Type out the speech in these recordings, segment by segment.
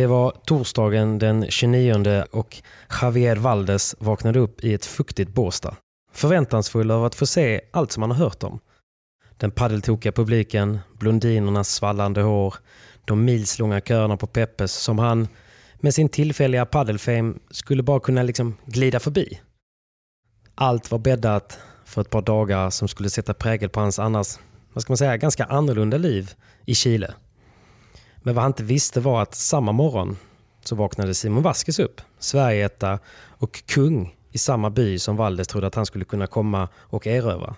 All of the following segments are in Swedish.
Det var torsdagen den 29 och Javier Valdes vaknade upp i ett fuktigt Båstad. Förväntansfull över att få se allt som han har hört om. Den paddeltokiga publiken, blondinernas svallande hår, de milslånga köerna på Peppes som han med sin tillfälliga paddelfame skulle bara kunna liksom glida förbi. Allt var bäddat för ett par dagar som skulle sätta prägel på hans annars, vad ska man säga, ganska annorlunda liv i Chile. Men vad han inte visste var att samma morgon så vaknade Simon Vasquez upp, Sverigeetta och kung i samma by som Valdes trodde att han skulle kunna komma och erövra.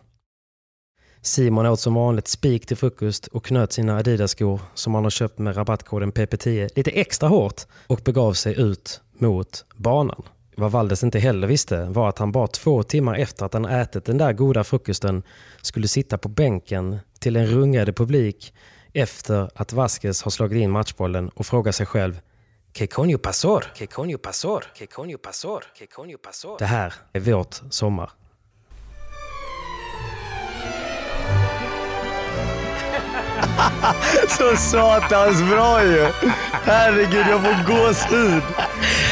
Simon åt som vanligt spik till frukost och knöt sina Adidas-skor som han har köpt med rabattkoden PP10 lite extra hårt och begav sig ut mot banan. Vad Valdes inte heller visste var att han bara två timmar efter att han ätit den där goda frukosten skulle sitta på bänken till en rungade publik efter att Vasquez har slagit in matchbollen och fråga sig själv Que coño pasor? Que coño pasor? Que coño pasor? Que coño pasor? Det här är vårt sommar. Så satans bra ju! Herregud, jag får gåshud.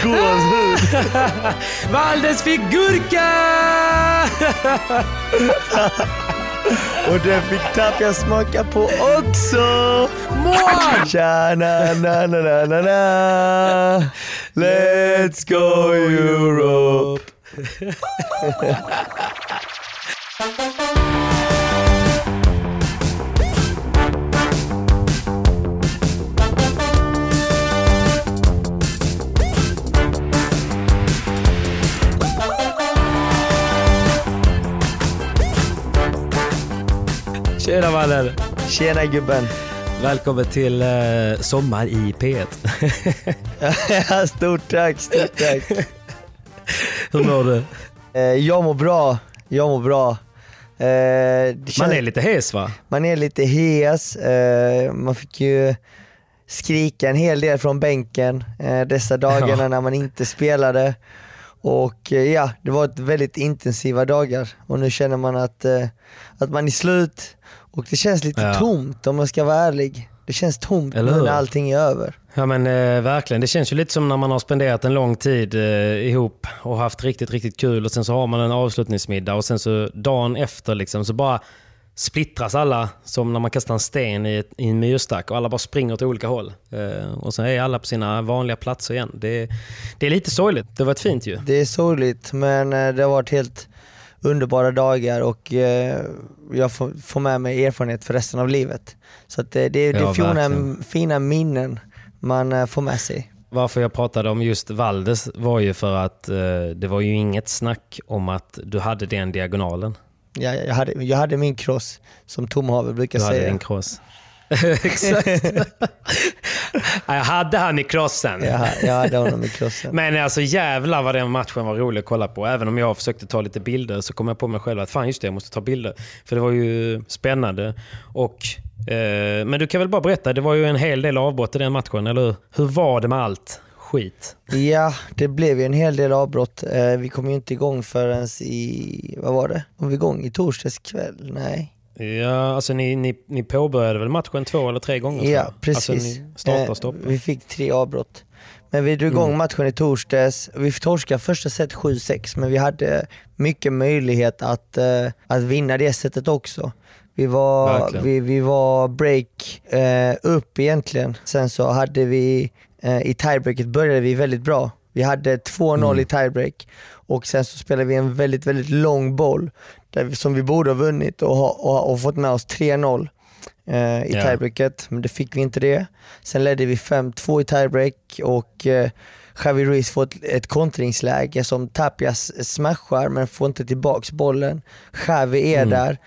Gåshud. Valdes fick gurka! Och den fick Tapia smaka på också. Tja, na, na, na, na, na, na. Let's go Europe. Tjena Valle! Tjena gubben. Välkommen till eh, Sommar i P1. Ja, stort tack, stort tack. Hur mår du? Eh, Jag mår bra, jag mår bra. Eh, Man är lite hes va? man är lite hes, eh, man fick ju skrika en hel del från bänken eh, dessa dagarna Ja. när man inte spelade. Och eh, ja, det var ett väldigt intensiva dagar och nu känner man att, att man är slut och det känns lite Ja. tomt om jag ska vara ärlig. Det känns tomt Eller hur? när allting är över. Ja men eh, verkligen, det känns ju lite som när man har spenderat en lång tid eh, ihop och haft riktigt, riktigt kul och sen så har man en avslutningsmiddag och sen så dagen efter liksom så bara splittras alla som när man kastar en sten i, ett, i en myrstack och alla bara springer åt olika håll. Eh, och sen är alla på sina vanliga platser igen. Det, det är lite sorgligt. Det var ett fint ju. Det är sorgligt men eh, det har varit helt underbara dagar och eh, jag får, får med mig erfarenhet för resten av livet. Så att eh, det, det, det Ja, är fina, fina minnen man eh, får med sig. Varför jag pratade om just Valdes var ju för att eh, det var ju inget snack om att du hade den diagonalen. Jag, jag, hade, jag hade min cross som Tom Haver brukar Du hade säga. din cross. Exakt. jag hade han i krossen. Jag, jag hade honom i krossen. Men alltså jävlar vad den matchen var rolig att kolla på. Även om jag försökte ta lite bilder så kom jag på mig själv att fan just det, jag måste ta bilder. För det var ju spännande. Och, eh, men du kan väl bara berätta, det var ju en hel del avbrott i den matchen, eller hur? Hur var det med allt skit? Ja, det blev ju en hel del avbrott. Eh, vi kom ju inte igång förrän i, vad var det? Var vi igång i torsdags kväll? Nej. Ja, alltså ni, ni, ni påbörjade väl matchen två eller tre gånger? Ja, jag. precis. Alltså ni startade och Eh. Vi fick tre avbrott. Men vi drog igång Mm. matchen i torsdags. Vi torskade första set 7-6 men vi hade mycket möjlighet att, eh, att vinna det setet också. Vi var, Verkligen. vi, vi var break eh, upp egentligen. Sen så hade vi, eh, i tiebreaket började vi väldigt bra. Vi hade 2-0 Mm. i tiebreak och sen så spelade vi en väldigt, väldigt lång boll där vi, som vi borde ha vunnit och, ha, och, och fått med oss 3-0 eh, i Ja. tiebreaket, men det fick vi inte det. Sen ledde vi 5-2 i tiebreak och eh, Javi Ruiz får ett, ett kontringsläge som Tapias smashar men får inte tillbaks bollen. Javi är Mm. där,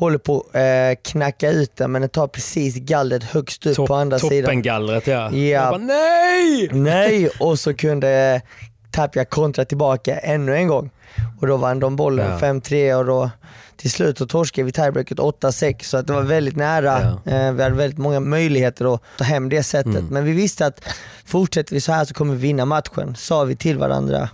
håller på att eh, knacka ut den men den tar precis gallret högst upp Topp- på andra sidan. Toppengallret ja. Ja. Jag bara, nej! Nej, och så kunde Tapia kontra tillbaka ännu en gång. Och då vann de bollen Ja. 5-3 och då till slut så torskade vi tiebreaket 8-6 så att det var väldigt nära. Eh, vi hade väldigt många möjligheter att ta hem det sättet. Mm. Men vi visste att fortsätter vi så här så kommer vi vinna matchen, sa vi till varandra.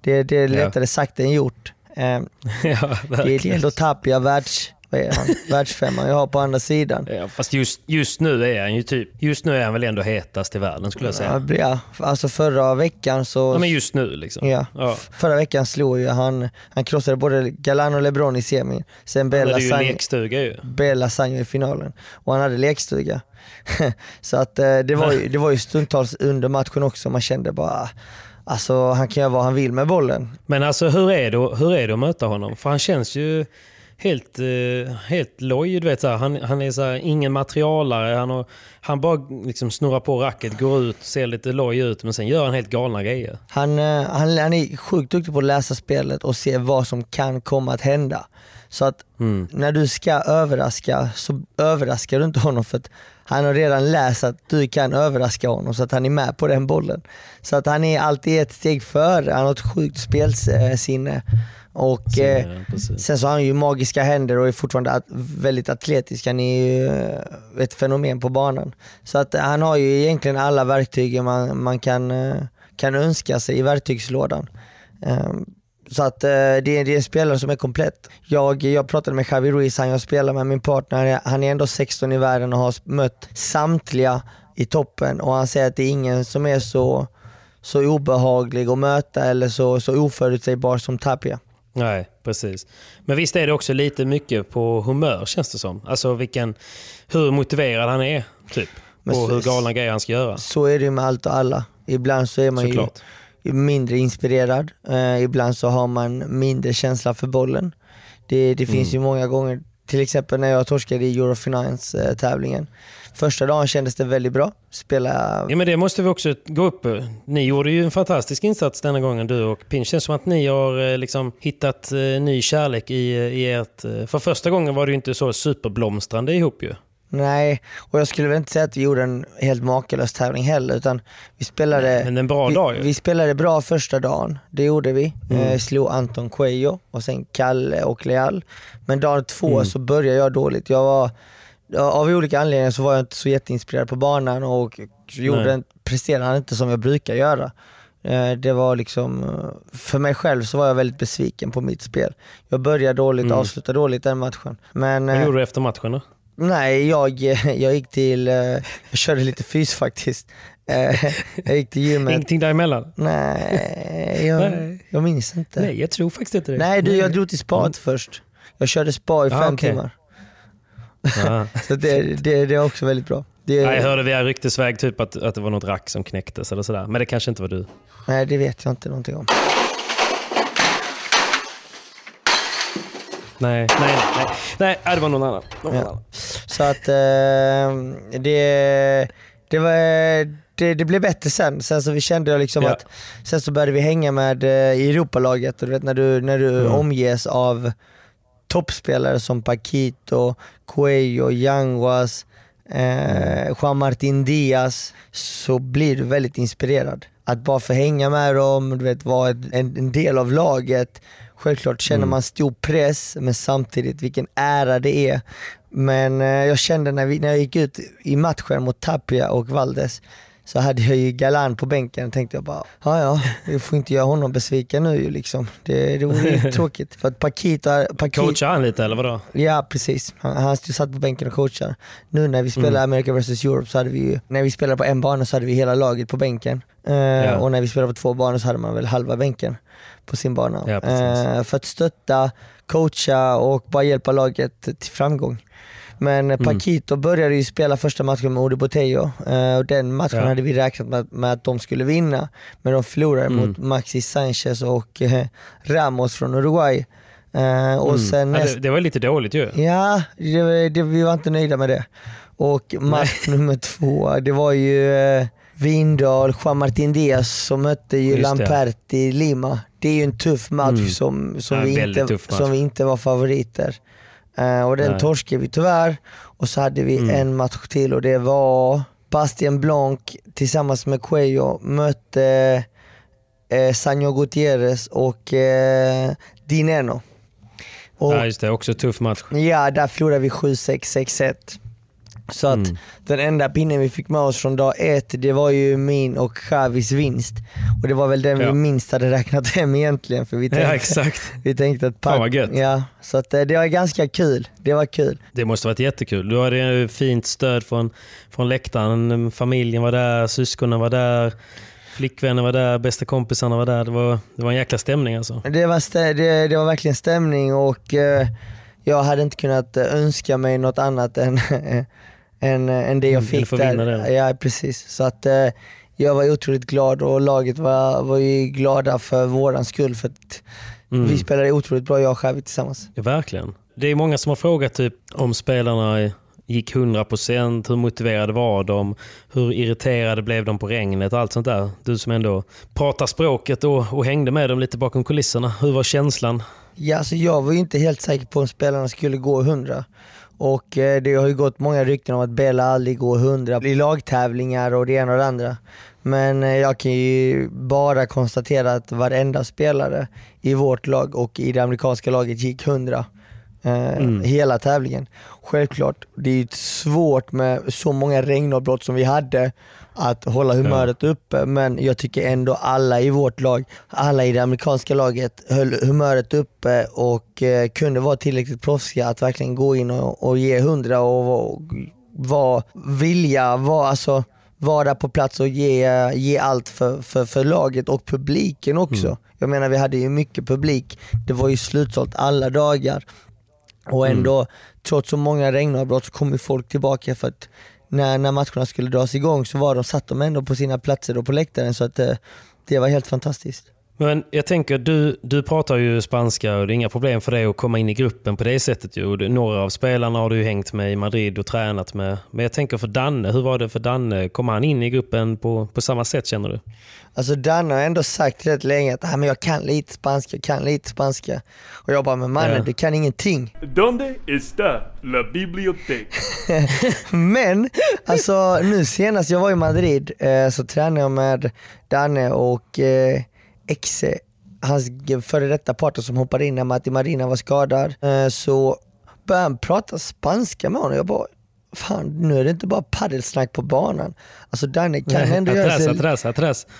Det, det är Ja. lättare sagt än gjort. Eh, ja, det, är ändå Tapia världs, vad är han? världsfemman jag har på andra sidan. Ja, fast just, just nu är han ju typ, just nu är han väl ändå hetast i världen skulle jag säga. Ja, alltså förra veckan så Ja, men just nu liksom. Ja. Ja. Förra veckan slog ju han, han krossade både Galan och LeBron i semin, sen Han Bella hade ju Sang, lekstuga ju. Bella Sang i finalen. Och han hade lekstuga. så att eh, det var, ju, det var ju stundtals under matchen också, man kände bara Alltså han kan göra vad han vill med bollen. Men alltså hur är, det, hur är det att möta honom? För han känns ju helt, eh, helt loj. Du vet, så här, han, han är så här, ingen materialare. Han, har, han bara liksom snurrar på racket, går ut, ser lite loj ut men sen gör han helt galna grejer. Han, eh, han, han är sjukt duktig på att läsa spelet och se vad som kan komma att hända. Så att Mm. när du ska överraska så överraskar du inte honom för att han har redan läst att du kan överraska honom så att han är med på den bollen. Så att han är alltid ett steg före, han har ett sjukt spelsinne. Och Så, eh, ja, sen så har han ju magiska händer och är fortfarande at- väldigt atletisk. Han är ju eh, ett fenomen på banan. Så att han har ju egentligen alla verktyg man, man kan, eh, kan önska sig i verktygslådan. Ehm, Så att eh, det är, det är en spelare som är komplett. Jag, jag pratade med Javi Ruiz, han jag spelar med, min partner, han är ändå 16 i världen och har mött samtliga i toppen och han säger att det är ingen som är så, så obehaglig att möta eller så, så oförutsägbar som Tapia. Nej, precis. Men visst är det också lite mycket på humör känns det som. Alltså vilken, hur motiverad han är, typ. Men och så- hur galna grejer han ska göra. Så är det med allt och alla. Ibland så är man Såklart. ju mindre inspirerad, eh, ibland så har man mindre känsla för bollen. Det, det finns ju många gånger, till exempel när jag torskade i Eurofinance eh. Första dagen kändes det väldigt bra, spela Ja, men det måste vi också gå upp Ni gjorde ju en fantastisk insats denna gången du och Pin. känns som att ni har eh, liksom hittat eh, ny kärlek i, i ert... eh, För första gången var det ju inte så superblomstrande ihop ju. Nej, och jag skulle väl inte säga att vi gjorde en helt makalös tävling heller utan vi spelade, Men en bra vi, dag ju. vi spelade bra första dagen, det gjorde vi. Mm. Eh, slog Anton Cuello och sen Kalle och Leal. Men dag två Mm. så började jag dåligt. Jag var, av olika anledningar så var jag inte så jätteinspirerad på banan och gjorde en, presterade inte som jag brukar göra. Eh, Det var liksom, för mig själv så var jag väldigt besviken på mitt spel. Jag började dåligt, Mm. avslutade dåligt den matchen. Men, Vad eh, gjorde du efter matchen då? Nej, jag, jag gick till, eh, jag körde lite fys faktiskt. Jag gick till gymmet. Ingenting däremellan? Nej, jag, Nej. jag minns inte. Nej, jag tror faktiskt inte det. Nej du, jag drog till spat först. Jag körde spa i Ah, fem okej. timmar. Så det, det, det är också väldigt bra. Det, jag hörde via ryktesväg typ att, att det var något rack som knäcktes eller sådär. Men det kanske inte var du. nej, det vet jag inte någonting om. Nej, nej, nej. Nej, nej det var någon annan. Någon Ja. annan. Så att eh, det, det, var, det, det blev bättre sen. Sen så vi kände jag liksom Ja. att, sen så började vi hänga med eh, i Europalaget och du vet när du, när du Mm. omges av toppspelare som Paquito, Cuello, Yanguas, eh, Juan Martin Diaz, så blir du väldigt inspirerad. Att bara få hänga med dem, du vet, vara en, en del av laget. Självklart känner man stor press, men samtidigt vilken ära det är. Men eh, jag kände när, vi, när jag gick ut i matchen mot Tapia och Valdes, så hade jag ju Galan på bänken tänkte jag bara, ja ja, vi får inte göra honom besviken nu ju liksom. Det, det vore ju tråkigt. För att Paquito, Paquito Coachar han lite eller vadå? Ja precis, han, han satt på bänken och coachade. Nu när vi spelade America vs Europe så hade vi ju, när vi spelade på en bana så hade vi hela laget på bänken. Eh, Och när vi spelade på två banor så hade man väl halva bänken på sin bana. Ja, eh, för att stötta, coacha och bara hjälpa laget till framgång. Men Mm. Paquito började ju spela första matchen med Odi Botello eh, och den matchen Ja. hade vi räknat med, med att de skulle vinna. Men de förlorade Mm. mot Maxi Sanchez och eh, Ramos från Uruguay. Eh, och sen Mm. Ja, näst, det, det var lite dåligt ju. Ja, det, det, vi var inte nöjda med det. Och match nummer två, det var ju Vindal, Juan Martin Diaz som mötte ju. Lamperti Lima. Det är ju en tuff match Mm. som, som, Ja, vi inte, som vi inte var favoriter. Eh, och den Nej. torskade vi tyvärr. Och så hade vi Mm. en match till och det var Bastien Blanc tillsammans med Cuello mötte eh, Sanjo Gutierrez och eh, Dineno. Och, Ja just det, också tuff match. Ja, där förlorade vi 7-6, 6-1. Så att Mm. den enda pinnen vi fick med oss från dag ett, det var ju min och Xavis vinst. Och det var väl den Ja. vi minst hade räknat hem egentligen. För vi tänkte, Ja exakt. vi tänkte att Fan, vad gött. Ja, så att eh, det var ganska kul. Det var kul. Det måste varit jättekul. Du hade ju fint stöd från, från läktaren. Familjen var där, syskonen var där, flickvännen var där, bästa kompisarna var där. Det var, det var en jäkla stämning alltså. Det var, stä- det, det var verkligen stämning och eh, jag hade inte kunnat eh, önska mig något annat än, än, än det jag Mm, fick där. Ja precis. Så att eh, jag var otroligt glad och laget var, var ju glada för våran skull för att Mm. vi spelade otroligt bra jag och Xavi tillsammans. Ja, verkligen. Det är många som har frågat typ, om spelarna gick 100%, hur motiverade var de, hur irriterade blev de på regnet allt sånt där. Du som ändå pratar språket och, och hängde med dem lite bakom kulisserna. Hur var känslan? Ja, alltså jag var ju inte helt säker på om spelarna skulle gå 100. Och eh, det har ju gått många rykten om att Bella aldrig går 100 i lagtävlingar och det ena och det andra. Men eh, jag kan ju bara konstatera att varenda spelare i vårt lag och i det amerikanska laget gick 100. Eh, Hela tävlingen. Självklart, det är ju svårt med så många regnavbrott som vi hade att hålla humöret uppe men jag tycker ändå alla i vårt lag, alla i det amerikanska laget höll humöret uppe och eh, kunde vara tillräckligt proffsiga att verkligen gå in och, och ge hundra och, och vara vilja, vara alltså vara där på plats och ge, ge allt för, för, för laget och publiken också. Jag menar vi hade ju mycket publik, det var ju slutsålt alla dagar. Och ändå, trots så många regnavbrott så kom ju folk tillbaka för att när, när matcherna skulle dras igång så var de, satt de ändå på sina platser och på läktaren så att eh, det var helt fantastiskt. Men jag tänker, du, du pratar ju spanska och det är inga problem för dig att komma in i gruppen på det sättet. Ju. Några av spelarna har du hängt med i Madrid och tränat med. Men jag tänker för Danne, hur var det för Danne? Kom han in i gruppen på, på samma sätt känner du? Alltså Danne har ändå sagt rätt länge att ah, men jag kan lite spanska, jag kan lite spanska. Och jag bara, men mannen Ja. du kan ingenting. ¿Dónde está la biblioteca? Men alltså nu senast jag var i Madrid eh, så tränade jag med Danne och eh, Exe, hans före detta partner som hoppade in när Matti Marina var skadad. Eh, så började han prata spanska med honom. Jag bara, fan nu är det inte bara paddelsnack på banan. Alltså Danne kan ändå göra Atrás, sig...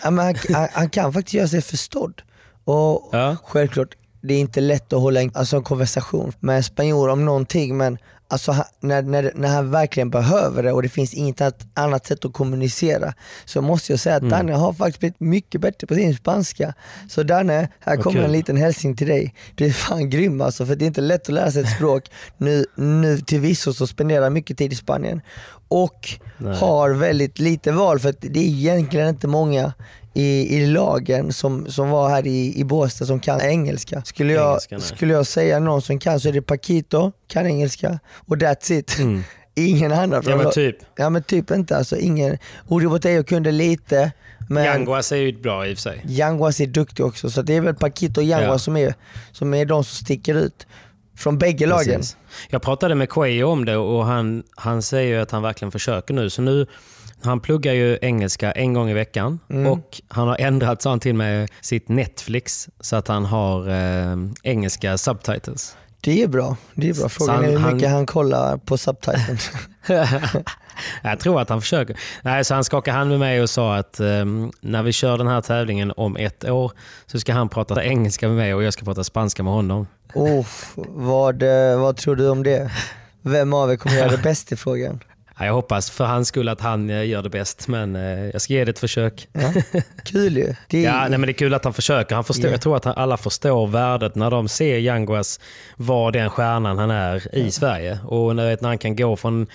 Ja, men han, han, han kan faktiskt göra sig förstådd. Och Ja. självklart, det är inte lätt att hålla en, alltså en konversation med en spanjor om någonting men alltså, när, när, när han verkligen behöver det och det finns inget annat- sätt att kommunicera så måste jag säga att Danne har faktiskt blivit mycket bättre på sin spanska. Så Danne, här Vad kommer en liten hälsning till dig. Du är fan grym alltså för det är inte lätt att lära sig ett språk. Nu, nu till visso så spenderar jag mycket tid i Spanien och Nej. har väldigt lite val för att det är egentligen inte många i, i lagen som, som var här i, i Båstad som kan engelska. Skulle jag, Engelska, skulle jag säga någon som kan så är det Paquito, kan engelska och that's it. Ingen annan Mm. Ja men typ. Ja men typ inte alltså, ingen. Uri Boteo kunde lite men Yanguas är ju bra i och för sig. Yanguas är duktig också så det är väl Paquito och Yanguas Ja. som, är, som är de som sticker ut. Från bägge lagen. Precis. Jag pratade med Quayo om det och han, han säger ju att han verkligen försöker nu. Så nu, han pluggar ju engelska en gång i veckan och han har ändrat, sa han till med sitt Netflix så att han har eh, engelska subtitles. Det är bra. Det är bra. Frågan han- är hur han- mycket han kollar på subtiteln. Jag tror att han försöker. Nej, så han skakade hand med mig och sa att ehm, när vi kör den här tävlingen om ett år så ska han prata engelska med mig och jag ska prata spanska med honom. oh, vad, eh, vad tror du om det? Vem av er kommer göra det bäst i frågan? Ja, jag hoppas för hans skull att han eh, gör det bäst, men eh, jag ska ge det ett försök. Ja. Kul ju. Det Ja, nej, men det är kul att han försöker. Han förstår, Ja. Jag tror att alla förstår värdet när de ser Yanguas vara den stjärnan han är i Sverige. Och när, när han kan gå från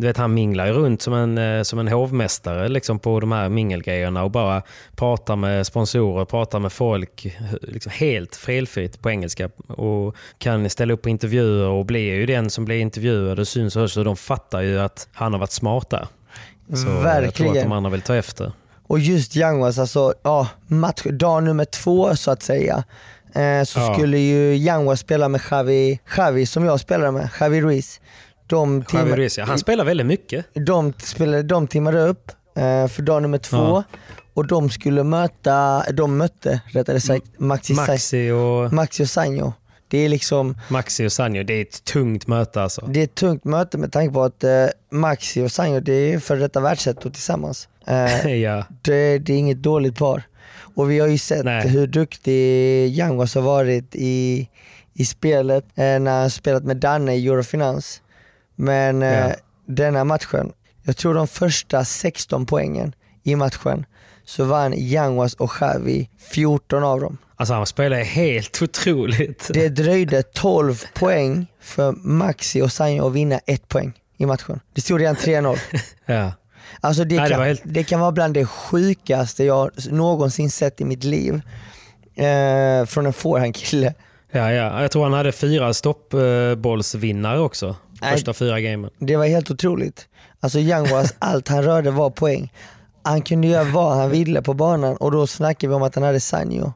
du vet, han minglar ju runt som en, eh, som en hovmästare liksom på de här mingelgrejerna och bara pratar med sponsorer, pratar med folk eh, liksom helt felfritt på engelska. Och kan ställa upp på intervjuer och blir ju den som blir intervjuad och syns och hörs. Och de fattar ju att han har varit smart där. Så jag tror att Verkligen. de andra vill ta efter. Och just Yanguas, alltså ja, match, dag nummer två så att säga. Eh, så Ja. skulle ju Yanguas spela med Javi, Javi som jag spelade med, Javi Ruiz. De, Javi timma- Ruiz, ja. Han spelar väldigt mycket. de, spelade, de timmade upp eh, för dag nummer två Ja. och de skulle möta, de mötte rättare sagt Maxi, Maxi. Och, Maxi och Sanjo. Det är liksom Maxi och Sanjo, det är ett tungt möte alltså. det är ett tungt möte med tanke på att eh, Maxi och Sanjo det är för detta världsettor tillsammans. Eh, ja. det, det är inget dåligt par. Och vi har ju sett Nej. hur duktig Yanguas har varit i, i spelet eh, när han spelat med Danne i Eurofinans. Men eh, Ja. denna matchen, jag tror de första 16 poängen i matchen så vann Yanguas och Xavi 14 av dem. Alltså han spelar helt otroligt. Det dröjde 12 poäng för Maxi och Sanjo att vinna ett poäng i matchen. Det stod redan 3-0. Ja. Alltså det, Nej, det kan, var helt- det kan vara bland det sjukaste jag någonsin sett i mitt liv. Eh, från en forehandkille. Ja, ja. Jag tror han hade fyra stoppbollsvinnare också. Nej. Första fyra gamen. Det var helt otroligt. Alltså Yanguas, allt han rörde var poäng. Han kunde göra vad han ville på banan och då snackar vi om att han hade Sanjo.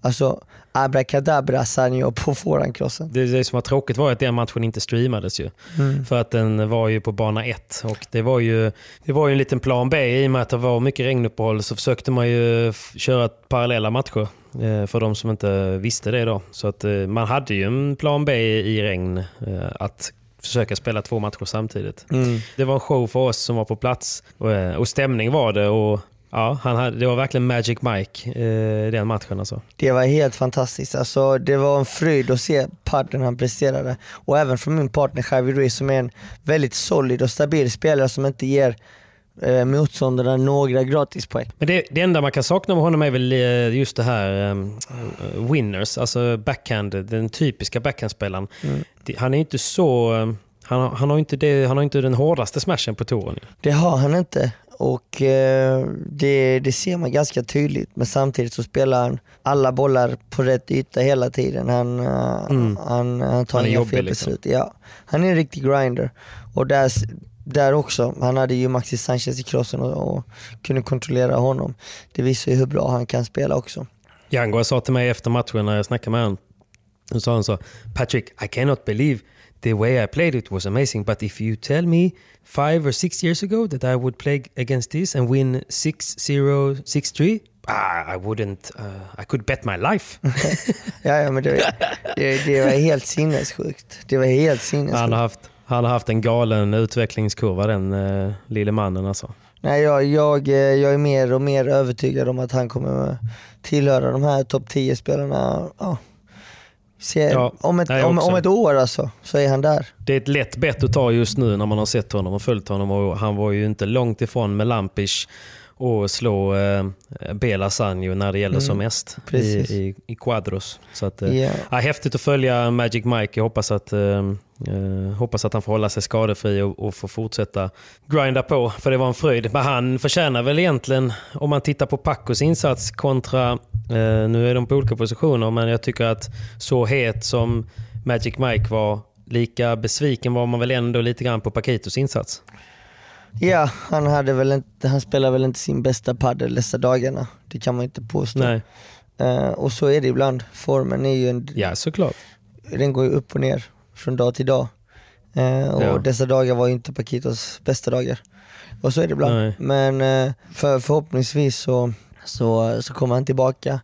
Alltså abracadabra Sanjo på forehandcrossen. Det, det som var tråkigt var att den matchen inte streamades ju. Mm. För att den var ju på bana ett. Och det var ju, det var ju en liten plan B. I och med att det var mycket regnuppehåll så försökte man ju köra parallella matcher. eh, För de som inte visste det då. Så att eh, man hade ju en plan B i regn. eh, Att försöka spela två matcher samtidigt. Mm. Det var en show för oss som var på plats. Och, eh, och stämning var det. Och ja, han hade, det var verkligen Magic Mike eh, den matchen alltså. Det var helt fantastiskt. Alltså, det var en fröjd att se padden han presterade. Och även från min partner Javi Ruiz som är en väldigt solid och stabil spelare som inte ger eh, motståndarna några gratispoäng. Men det, det enda man kan sakna med honom är väl eh, just det här um, winners, alltså backhand, den typiska backhandspelaren. Det- Han är inte så... eh, Han, har- han, har inte det, han har inte den hårdaste smashen på touren. Det har han inte och eh, det, det ser man ganska tydligt men samtidigt så spelar han alla bollar på rätt yta hela tiden. Han, eh, han, han tar Han är inga jobbig, felbeslut. Ja, han är en riktig grinder. Och där, där också, han hade ju Maxi Sanchez i crossen och, och kunde kontrollera honom. Det visar ju hur bra han kan spela också. Django sa till mig efter matchen när jag snackade med honom. Då sa han så Patrick, I cannot believe the way I played it was amazing but if you tell me five or six years ago that I would play against this and win 6-0, 6-3 ah, I wouldn't, uh, I could bet my life. Ja, ja men det, det, det var helt sinnessjukt. Det var helt sinnessjukt. Han har haft, han har haft en galen utvecklingskurva den uh, lille mannen alltså. Nej, jag, jag, eh, jag är mer och mer övertygad om att han kommer tillhöra de här topp 10 spelarna. Ja. Se, Ja, om, ett, om, om ett år alltså, så är han där. Det är ett lätt bett att ta just nu när man har sett honom och följt honom. Och han var ju inte långt ifrån med Lampish och slå eh, Bela Sanjo när det gäller som mest i, precis. i, i Quadros. Så att, eh, Ja. ja, häftigt att följa Magic Mike. Jag hoppas att, eh, eh, hoppas att han får hålla sig skadefri och, och får fortsätta grinda på. För det var en fröjd. Men han förtjänar väl egentligen, om man tittar på Pacos insats kontra, eh, nu är de på olika positioner, men jag tycker att så het som Magic Mike var, lika besviken var man väl ändå lite grann på Paquitos insats. Ja, han, hade väl inte, han spelar väl inte sin bästa padel dessa dagarna. Det kan man inte påstå. Nej, Eh, och så är det ibland. Formen är ju en, ja såklart. den går ju upp och ner. från dag till dag. Och Ja. dessa dagar var ju inte Paquitos bästa dagar. Och så är det ibland. Nej. Men eh, för, förhoppningsvis så, så, så kommer han tillbaka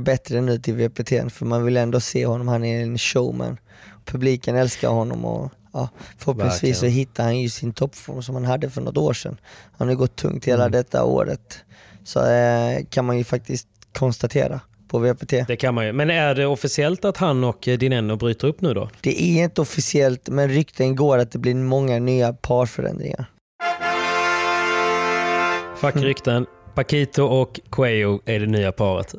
bättre nu till VPT för man vill ändå se honom, han är en showman. Publiken älskar honom och ja, förhoppningsvis så hittar han ju sin toppform som han hade för något år sedan. Han har ju gått tungt hela Mm. detta året. Så eh, kan man ju faktiskt konstatera på VPT. Det kan man ju. Men är det officiellt att han och eh, Dineno bryter upp nu då? Det är inte officiellt men rykten går att det blir många nya parförändringar. Fuck rykten. Paquito och Cuello är det nya paret.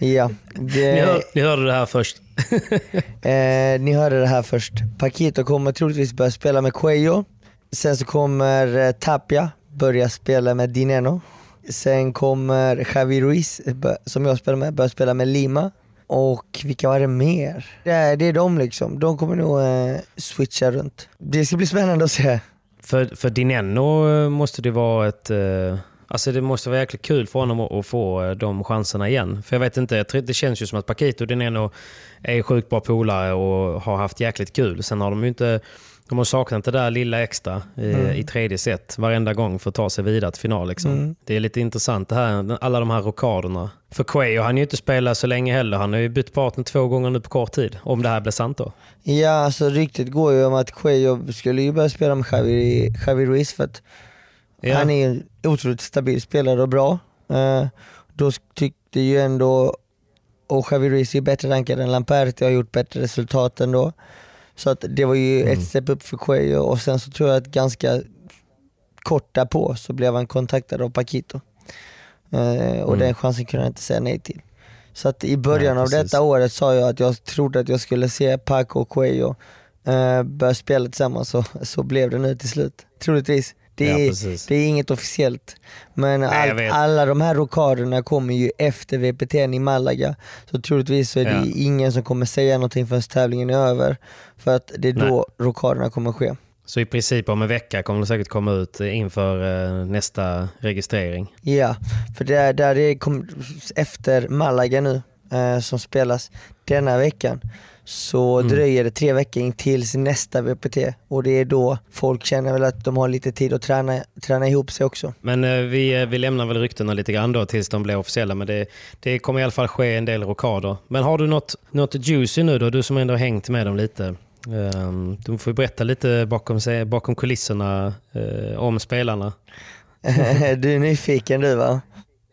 Ja, Ni, det, hör, ni hörde det här först. eh, ni hörde det här först. Paquito kommer troligtvis börja spela med Cuello. Sen så kommer eh, Tapia börja spela med Dineno. Sen kommer Javi Ruiz, som jag spelar med, börja spela med Lima. Och vilka var det mer? Det är, det är de liksom. De kommer nog eh, switcha runt. Det ska bli spännande att se. För, för Dineno eh, måste det vara ett... eh, Alltså det måste vara jäkligt kul för honom att, få eh, de chanserna igen. För jag vet inte, det känns ju som att Paquito och Dineno är sjukt bra polare och har haft jäkligt kul. Sen har de ju inte... De har saknat det där lilla extra i, Mm. i tredje set varenda gång för att ta sig vidare till final. Liksom. Mm. Det är lite intressant det här, alla de här rockaderna. För Cuello, han ju inte spelat så länge heller. Han har ju bytt partner två gånger nu på kort tid. Om det här blir sant då. Ja, alltså ryktet går ju om att Cuello skulle ju börja spela med Javi, Javi Ruiz för att Ja. han är en otroligt stabil spelare och bra. Eh, då tyckte ju ändå, och Javi Ruiz är bättre rankad än Lamperti, har gjort bättre resultat ändå. Så att det var ju ett steg upp för Cuello och sen så tror jag att ganska kort därpå så blev han kontaktad av Paquito. Eh, och Mm. den chansen kunde han inte säga nej till. Så att i början Nej, av detta året sa jag att jag trodde att jag skulle se Paco och Cuello eh, börja spela tillsammans och så blev det nu till slut. Troligtvis. Det Ja, är, precis. det är inget officiellt. Men Nej, vet. alla de här rockaderna kommer ju efter VPT i Malaga. Så troligtvis så är det Ja. ingen som kommer säga någonting förrän tävlingen är över. För att det är då rockaderna kommer ske. Så i princip om en vecka kommer det säkert komma ut inför eh, nästa registrering. Ja, för det är, där det kom, efter Malaga nu eh, som spelas denna veckan så Mm. dröjer det tre veckor in tills nästa VPT och det är då folk känner väl att de har lite tid att träna, träna ihop sig också. Men eh, vi, eh, vi lämnar väl ryktena lite grann då tills de blir officiella. Men det, det kommer i alla fall ske en del rockader. Men har du något, något juicy nu då? Du som ändå har hängt med dem lite. Ehm, du får berätta lite bakom, sig- bakom kulisserna eh, om spelarna. du är nyfiken du va?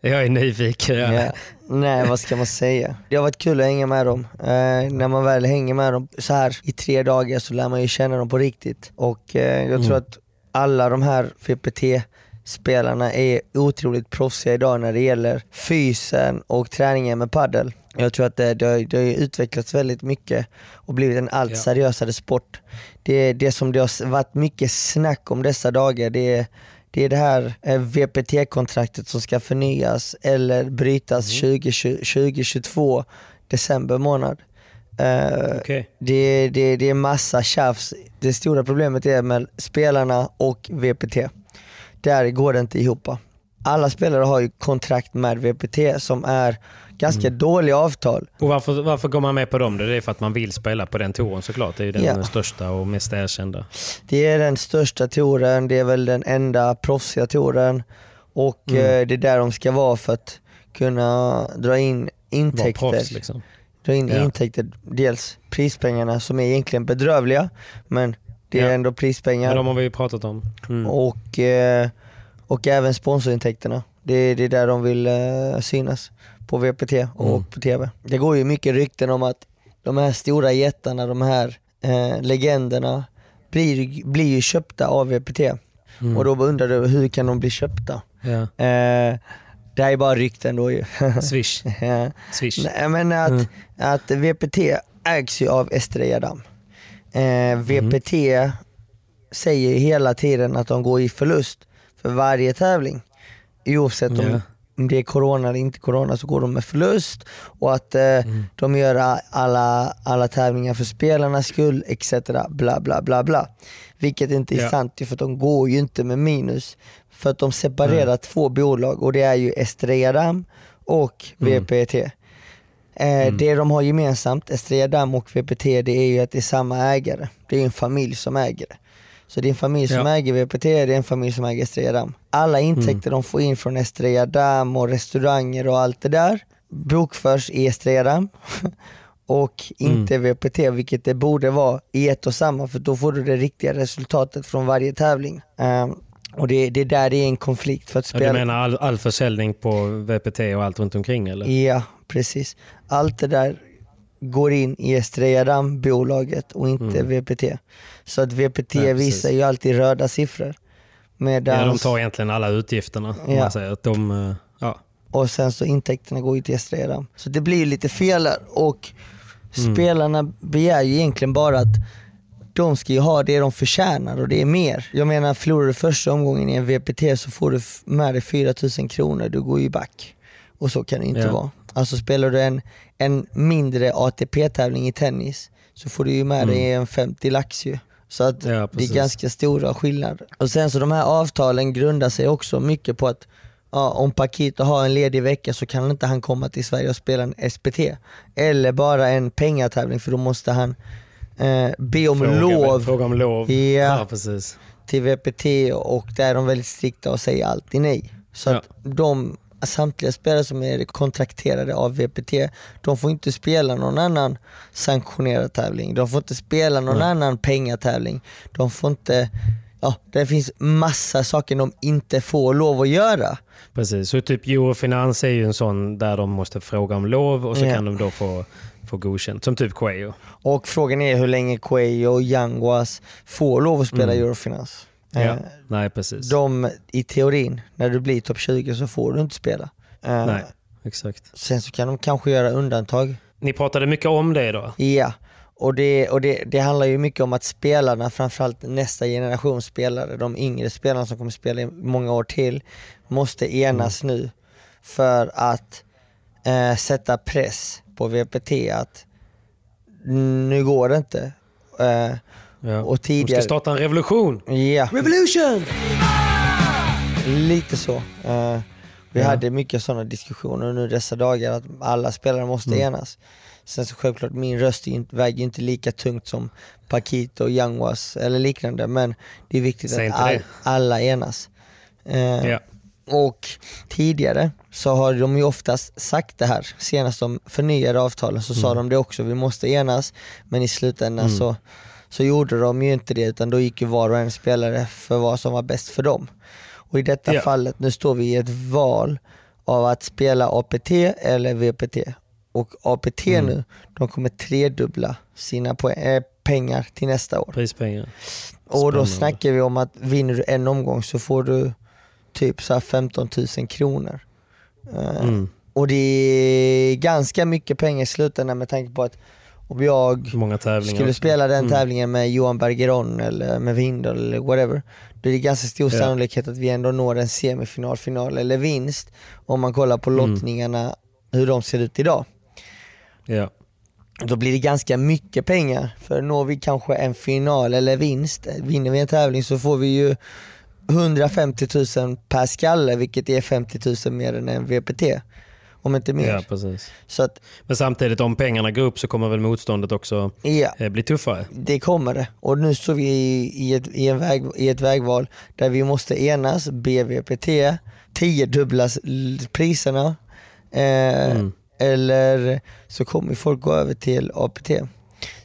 Jag är nyfiken. Ja. Ja. Nej vad ska man säga? Det har varit kul att hänga med dem. Eh, när man väl hänger med dem så här i tre dagar så lär man ju känna dem på riktigt. Och eh, jag tror att alla de här VPT-spelarna är otroligt proffsiga idag när det gäller fysen och träningen med paddel. Jag tror att det, det, har, det har utvecklats väldigt mycket och blivit en allt Ja. seriösare sport. Det, det som det har varit mycket snack om dessa dagar det är det är det här eh, VPT-kontraktet som ska förnyas eller brytas 2020 2022 december månad. Eh, Okej. det, det, det är massa tjafs. Det stora problemet är med spelarna och VPT. Där går det inte ihop. Alla spelare har ju kontrakt med VPT som är ganska dåliga avtal. Och varför, varför går man med på dem? Det är för att man vill spela på den touren såklart. Det är ju den Ja. största och mest erkända. Det är den största touren, det är väl den enda proffsiga touren och Mm. eh, det är där de ska vara för att kunna dra in intäkter. proffs liksom. Dra in Ja. intäkter, dels prispengarna som är egentligen bedrövliga men det är Ja. ändå Men prispengar de har vi ju pratat om. Mm. och, eh, och även sponsorintäkterna. Det, är- det är där de vill eh, synas på VPT och Mm. på TV. Det går ju mycket rykten om att de här stora jättarna, de här eh, legenderna blir, blir ju köpta av VPT. Mm. Och då undrar du, hur kan de bli köpta? Ja. Eh, det här är bara rykten då ju. Swish. Ja. Swish. Nej, men att, Mm. att VPT ägs ju av Estrella Damm. Eh, VPT säger ju hela tiden att de går i förlust för varje tävling. Oavsett Ja. om det är corona eller inte corona så går de med förlust och att eh, de gör alla, alla tävlingar för spelarnas skull etc. Bla bla bla bla. Vilket inte är Ja. sant för att de går ju inte med minus. För att de separerar två bolag och det är ju Estrella och Mm. VPT. Eh, Det de har gemensamt, Estrella och VPT, det är ju att det är samma ägare. Det är en familj som äger det. Så det är en familj som Ja. äger VPT, det är en familj som äger Estrella. Alla intäkter de får in från Estrella och restauranger och allt det där bokförs i Estrella och inte VPT, vilket det borde vara i ett och samma för då får du det riktiga resultatet från varje tävling. Ehm, och det, det är där det är en konflikt för att Ja, spela. du menar all, all försäljning på VPT och allt runt omkring eller? Ja, precis. Allt det där går in i Estrella Damm, bolaget och inte VPT. Så att VPT Mm. Precis. visar ju alltid röda siffror. Ja, Medan, de tar egentligen alla utgifterna. Om Ja. man säger. Att de, eh, ja. Och sen så intäkterna går ju till Estrella Damm. Så det blir ju lite fel där. Och Mm. spelarna begär ju egentligen bara att de ska ju ha det de förtjänar och det är mer. Jag menar förlorar du första omgången i en VPT så får du med dig 4000 kronor, du går ju back. Och så kan det inte Ja. vara. Alltså spelar du en, en mindre ATP-tävling i tennis så får du ju med dig en 50 lax ju. Så att Mm. Ja, det är ganska stora skillnader. Och sen så de här avtalen grundar sig också mycket på att ja, om Paquito har en ledig vecka så kan inte han komma till Sverige och spela en SPT. Eller bara en pengatävling för då måste han eh, be om Fråga, lov Fråga om lov. Ja. ja precis. till VPT och där är de väldigt strikta och säger alltid nej. Så Ja. att de, samtliga spelare som är kontrakterade av VPT, de får inte spela någon annan sanktionerad tävling. De får inte spela någon annan pengatävling. De får inte, ja det finns massa saker de inte får lov att göra. Precis. Så typ Eurofinans är ju en sån där de måste fråga om lov och så Ja. kan de då få, få godkänt. Som typ Coelho. Och frågan är hur länge Coelho och Yanguas får lov att spela Eurofinans. Mm. Ja. Eh, Nej, precis. De, i teorin, när du blir topp 20 så får du inte spela. Eh, Nej, exakt. Sen så kan de kanske göra undantag. Ni pratade mycket om det då? Ja, och, det, och det, det handlar ju mycket om att spelarna, framförallt nästa generation spelare, de yngre spelarna som kommer spela i många år till, måste enas nu för att eh, sätta press på VPT att nu går det inte. Eh, Ja. och De tidigare... ska starta en revolution. Ja. Revolution! Lite så. Eh, vi Ja. hade mycket sådana diskussioner nu dessa dagar att alla spelare måste Mm. enas. Sen så självklart, min röst väger inte lika tungt som Paquito, Yanguas eller liknande men det är viktigt Säg att all, alla enas. Eh, Ja. Och tidigare så har de ju oftast sagt det här, senast de förnyade avtalen så Mm. sa de det också, vi måste enas, men i slutändan så, så gjorde de ju inte det utan då gick ju var och en spelare för vad som var bäst för dem. Och i detta Ja. fallet, nu står vi i ett val av att spela APT eller VPT. Och APT Mm. nu, de kommer tredubbla sina eh, pengar till nästa år. Prispengar. Och då snackar vi om att vinner du en omgång så får du typ så här 15 000 kronor. Eh, Mm. Och det är ganska mycket pengar i slutändan med tanke på att om jag skulle spela den Mm. tävlingen med Johan Bergeron eller med Windahl eller whatever, då är det ganska stor Ja. sannolikhet att vi ändå når en semifinal, final eller vinst om man kollar på Mm. lottningarna, hur de ser ut idag. Ja. Då blir det ganska mycket pengar, för når vi kanske en final eller vinst, vinner vi en tävling så får vi ju 150 000 per skalle vilket är 50 000 mer än en VPT. Om inte mer. ja, precis. Så att, Men samtidigt om pengarna går upp så kommer väl motståndet också ja, eh, bli tuffare. det kommer det. Och nu står vi i, ett, i, en väg, i ett vägval där vi måste enas, BVPT, tiodubblas priserna eh, Mm. eller så kommer folk gå över till APT.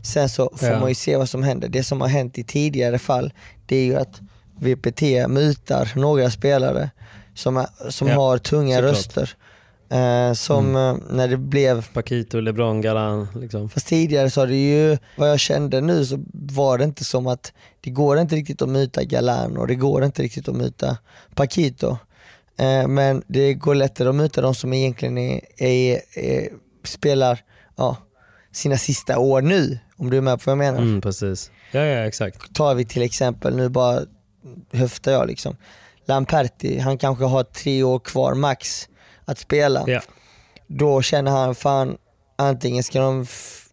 Sen så får Ja. man ju se vad som händer. Det som har hänt i tidigare fall det är ju att VPT mutar några spelare som, är, som Ja, har tunga såklart. röster. Eh, som eh, när det blev Paquito, LeBron, Galan. Liksom. Fast tidigare så har det ju, vad jag kände nu så var det inte som att det går inte riktigt att muta Galan och det går inte riktigt att muta Paquito. Eh, men det går lättare att muta de som egentligen är, är, är, spelar ja, sina sista år nu, om du är med på vad jag menar. Mm, precis. Ja, ja, exakt. Tar vi till exempel, nu bara höftar jag liksom, Lamperti, han kanske har tre år kvar max att spela Ja. då känner han fan antingen ska de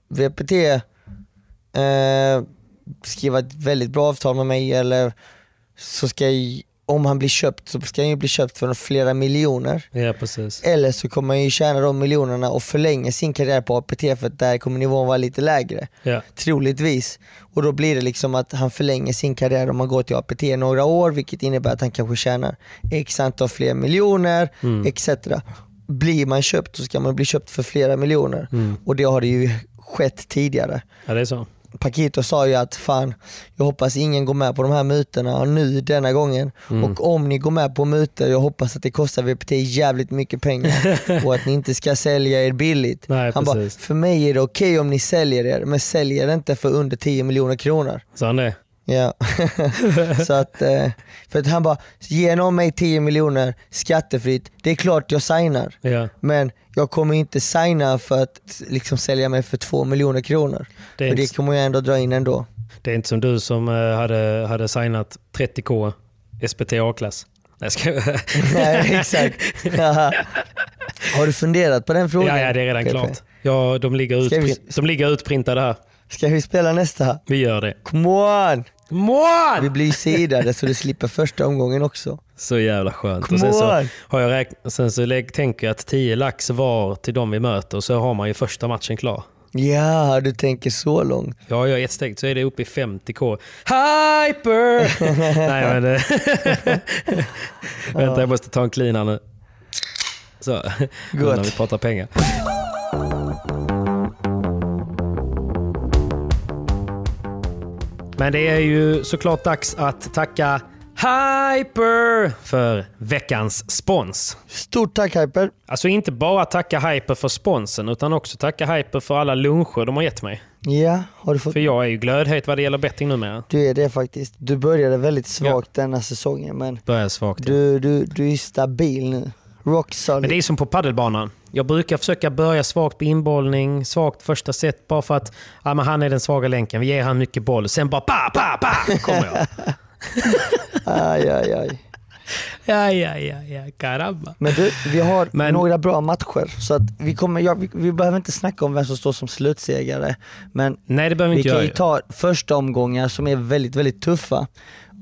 VPT eh, skriva ett väldigt bra avtal med mig eller så ska jag, om han blir köpt så ska han ju bli köpt för flera miljoner. Ja, precis. Eller så kommer han ju tjäna de miljonerna och förlänga sin karriär på APT för att där kommer nivån vara lite lägre. Ja. Troligtvis. Och då blir det liksom att han förlänger sin karriär om han går till APT några år vilket innebär att han kanske tjänar x antal fler miljoner etc. Blir man köpt så ska man bli köpt för flera miljoner och det har det ju skett tidigare. ja, det är så. Pakito sa ju att fan, jag hoppas ingen går med på de här mutorna nu denna gången. Mm. Och om ni går med på mutor, jag hoppas att det kostar VPT jävligt mycket pengar och att ni inte ska sälja er billigt. Nej, Han bara, för mig är det okej om ni säljer er, men säljer inte för under 10 miljoner kronor. Sa han det? Ja. så att, eh, för att han bara, ge någon mig 10 miljoner skattefritt, det är klart jag signar. Ja. Men jag kommer inte signa för att liksom sälja mig för 2 miljoner kronor. Det för det kommer jag ändå dra in ändå. Det är inte som du som eh, hade, hade signat 30k SPT A-klass. Nej, ska jag... Nej exakt. Har du funderat på den frågan? ja, ja, det är redan klart. Ja, de ligger, Ska vi- utprint, de ligger utprintade här. Ska vi spela nästa? Vi gör det. Come on! Vi Mån! blir sidade så du slipper första omgången också. Så jävla skönt. Och sen så, har jag räkn- sen så lägg, tänker jag att 10 lax var till de vi möter och så har man ju första matchen klar. Ja, du tänker så långt. Ja, jag ett steg så är det uppe i 50k. Hyper! Nej men... Vänta, jag måste ta en clean här nu. Så, nu när vi pratar pengar. Men det är ju såklart dags att tacka Hyper för veckans spons. Stort tack Hyper. Alltså inte bara tacka Hyper för sponsen utan också tacka Hyper för alla luncher de har gett mig. Ja, har du fått... För jag är ju glödhet vad det gäller betting numera. Du är det faktiskt. Du började väldigt svagt denna säsongen men Börjar svagt. ja. du, du, du är stabil nu. Rock solid. Men det är som på paddelbanan. Jag brukar försöka börja svagt på inbollning, svagt första set bara för att ja, men han är den svaga länken. Vi ger han mycket boll. Sen bara pa, pa, pa kommer jag. Aj, aj, aj. Ja, ja, ja, ja, caramba. Men du, vi har Men- några bra matcher så att vi, kommer, ja, vi, vi behöver inte snacka om vem som står som slutsegrare. Men Nej, det behöver vi vi inte kan göra. ju ju. ta första omgångar som är väldigt, väldigt tuffa.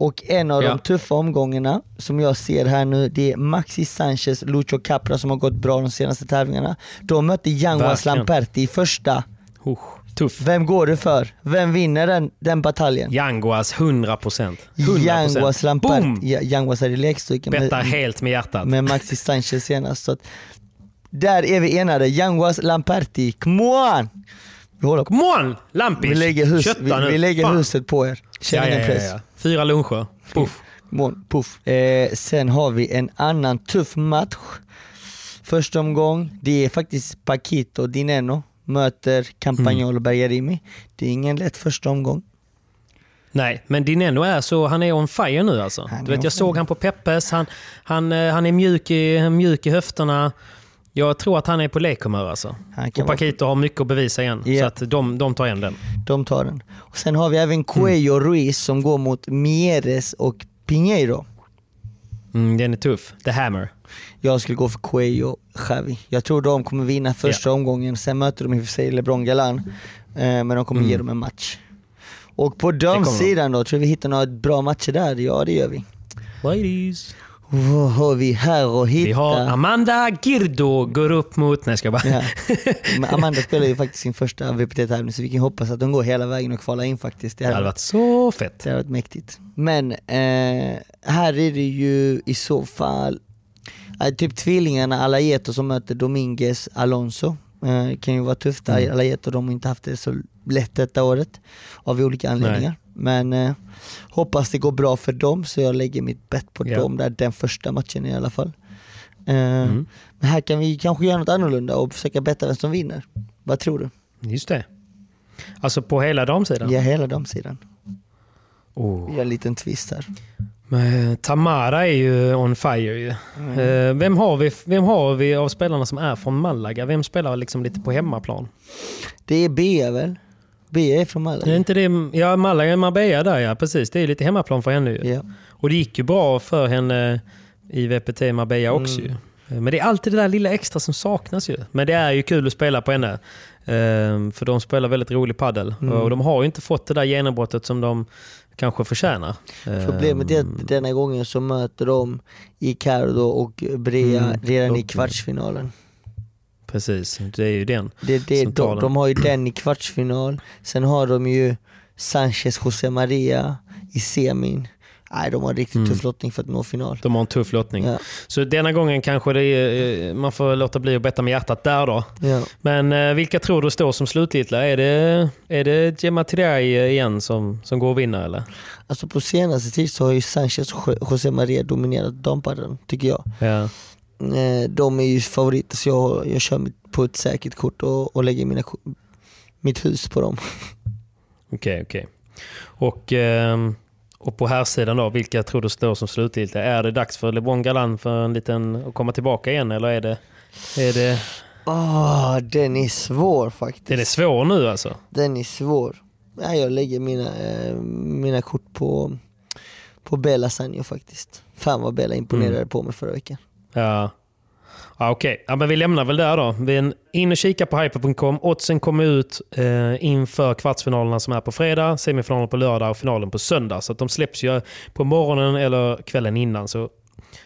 Och en av Ja. de tuffa omgångarna som jag ser här nu, det är Maxi Sanchez, Lucho Capra som har gått bra de senaste tävlingarna. De mötte Yanguas. Lamperti i första. Usch, tuff. Vem går du för? Vem vinner den, den bataljen? Yanguas 100%. 100%. Yanguas Lamperti. Yanguas är i lekstycken Bettar helt med hjärtat. med Maxi Sanchez senast. Så att, där är vi enade. Yanguas Lamperti, come on! På. Come on, Lampis! vi lägger, hus, vi, vi lägger Fan. huset på er. Känn ingen ja, press. ja. Fyra luncher. Puff. Mån, puff. Eh, sen har vi en annan tuff match. Första omgång, det är faktiskt Paquito Dineno möter Campagnolo Mm. Bergarimi. Det är ingen lätt första omgång. Nej, men Dineno är så, han är on fire nu alltså. Han Du vet, jag såg han på Peppes, han, han, eh, han är mjuk i, mjuk i höfterna. Jag tror att han är på lekhumör alltså. Och vara- Paquito har mycket att bevisa igen. Ja. Så att de, de tar igen den. De tar den. Och sen har vi även Cuello Ruiz som går mot Mieres och Pinheiro. Mm, den är tuff. The Hammer. Jag skulle gå för Cuello Xavi. Jag tror de kommer vinna första omgången, sen möter de i och för sig LeBron Galan. Eh, men de kommer ge dem en match. Och på damsidan då, tror vi hittar några bra matcher där? Ja det gör vi. Ladies. Vad har vi här och hitta? Vi har Amanda Girdo går upp mot... Nej, jag ska bara... Ja. Amanda spelar ju faktiskt sin första VPT-tävling så vi kan hoppas att de går hela vägen och kvalar in faktiskt. Det Det hade varit så fett. det hade varit mäktigt. Men eh, här är det ju i så fall eh, typ tvillingarna Alayeto som möter Dominguez Alonso. Eh, kan ju vara tufft. Mm. Alayeto de har inte haft det så lätt detta året av olika anledningar. Men eh, hoppas det går bra för dem så jag lägger mitt bett på Ja. dem där den första matchen i alla fall. Eh, Mm. Men här kan vi kanske göra något annorlunda och försöka betta vem som vinner. Vad tror du? Just det. Alltså på hela damsidan? Ja, hela damsidan. Oh. Vi gör en liten twist här. Men Tamara är ju on fire ju. Mm. Eh, Vem, har vi, vem har vi av spelarna som är från Malaga? Vem spelar liksom lite på hemmaplan? Det är Bea väl? Bea är från Är Malaga. inte det, ja, Malaga, Marbella där ja, precis. Det är lite hemmaplan för henne ju. Ja. Och det gick ju bra för henne i VPT Marbella också Mm. ju. Men det är alltid det där lilla extra som saknas ju. Men det är ju kul att spela på henne. Ehm, för de spelar väldigt rolig paddel Mm. Och de har ju inte fått det där genombrottet som de kanske förtjänar. Problemet är Ehm, att denna gången så möter de Icardo och Brea Mm, redan i kvartsfinalen. Precis, det är ju den. Det, det, de, de har ju den i kvartsfinal, sen har de ju Sanchez José Maria i semin. Nej, de har en riktigt Mm. tuff lottning för att nå final. De har en tuff lottning. Ja, Så denna gången kanske är, eh, man får låta bli att betta med hjärtat där då. ja. Men eh, vilka tror du står som slutgiltiga? Är det, är det Gemma Tidiaye igen som, som går och vinner eller? Alltså på senaste tid så har ju Sanchez och Jo- José Maria dominerat dampadden, tycker jag. Ja. Eh, De är ju favoriter så jag, jag kör på ett säkert kort och, och lägger mina, mitt hus på dem. Okej, okej. Och, ehm, och på här sidan då, vilka tror du står som slutgiltiga? Är det dags för LeBron Galan för en liten, att komma tillbaka igen eller är det, är det... Åh, den är svår faktiskt. Den är svår nu alltså? Den är svår. Nej, jag lägger mina, eh, mina kort på, på Bella Sanjo faktiskt. Fan vad Bella imponerade Mm. på mig förra veckan. Ja. Ja, Okej, ja, men vi lämnar väl där då. Vi är in och kika på hyper.com. Oddsen kommer ut eh, inför kvartsfinalerna som är på fredag, semifinalen på lördag och finalen på söndag. Så att de släpps ju på morgonen eller kvällen innan. Så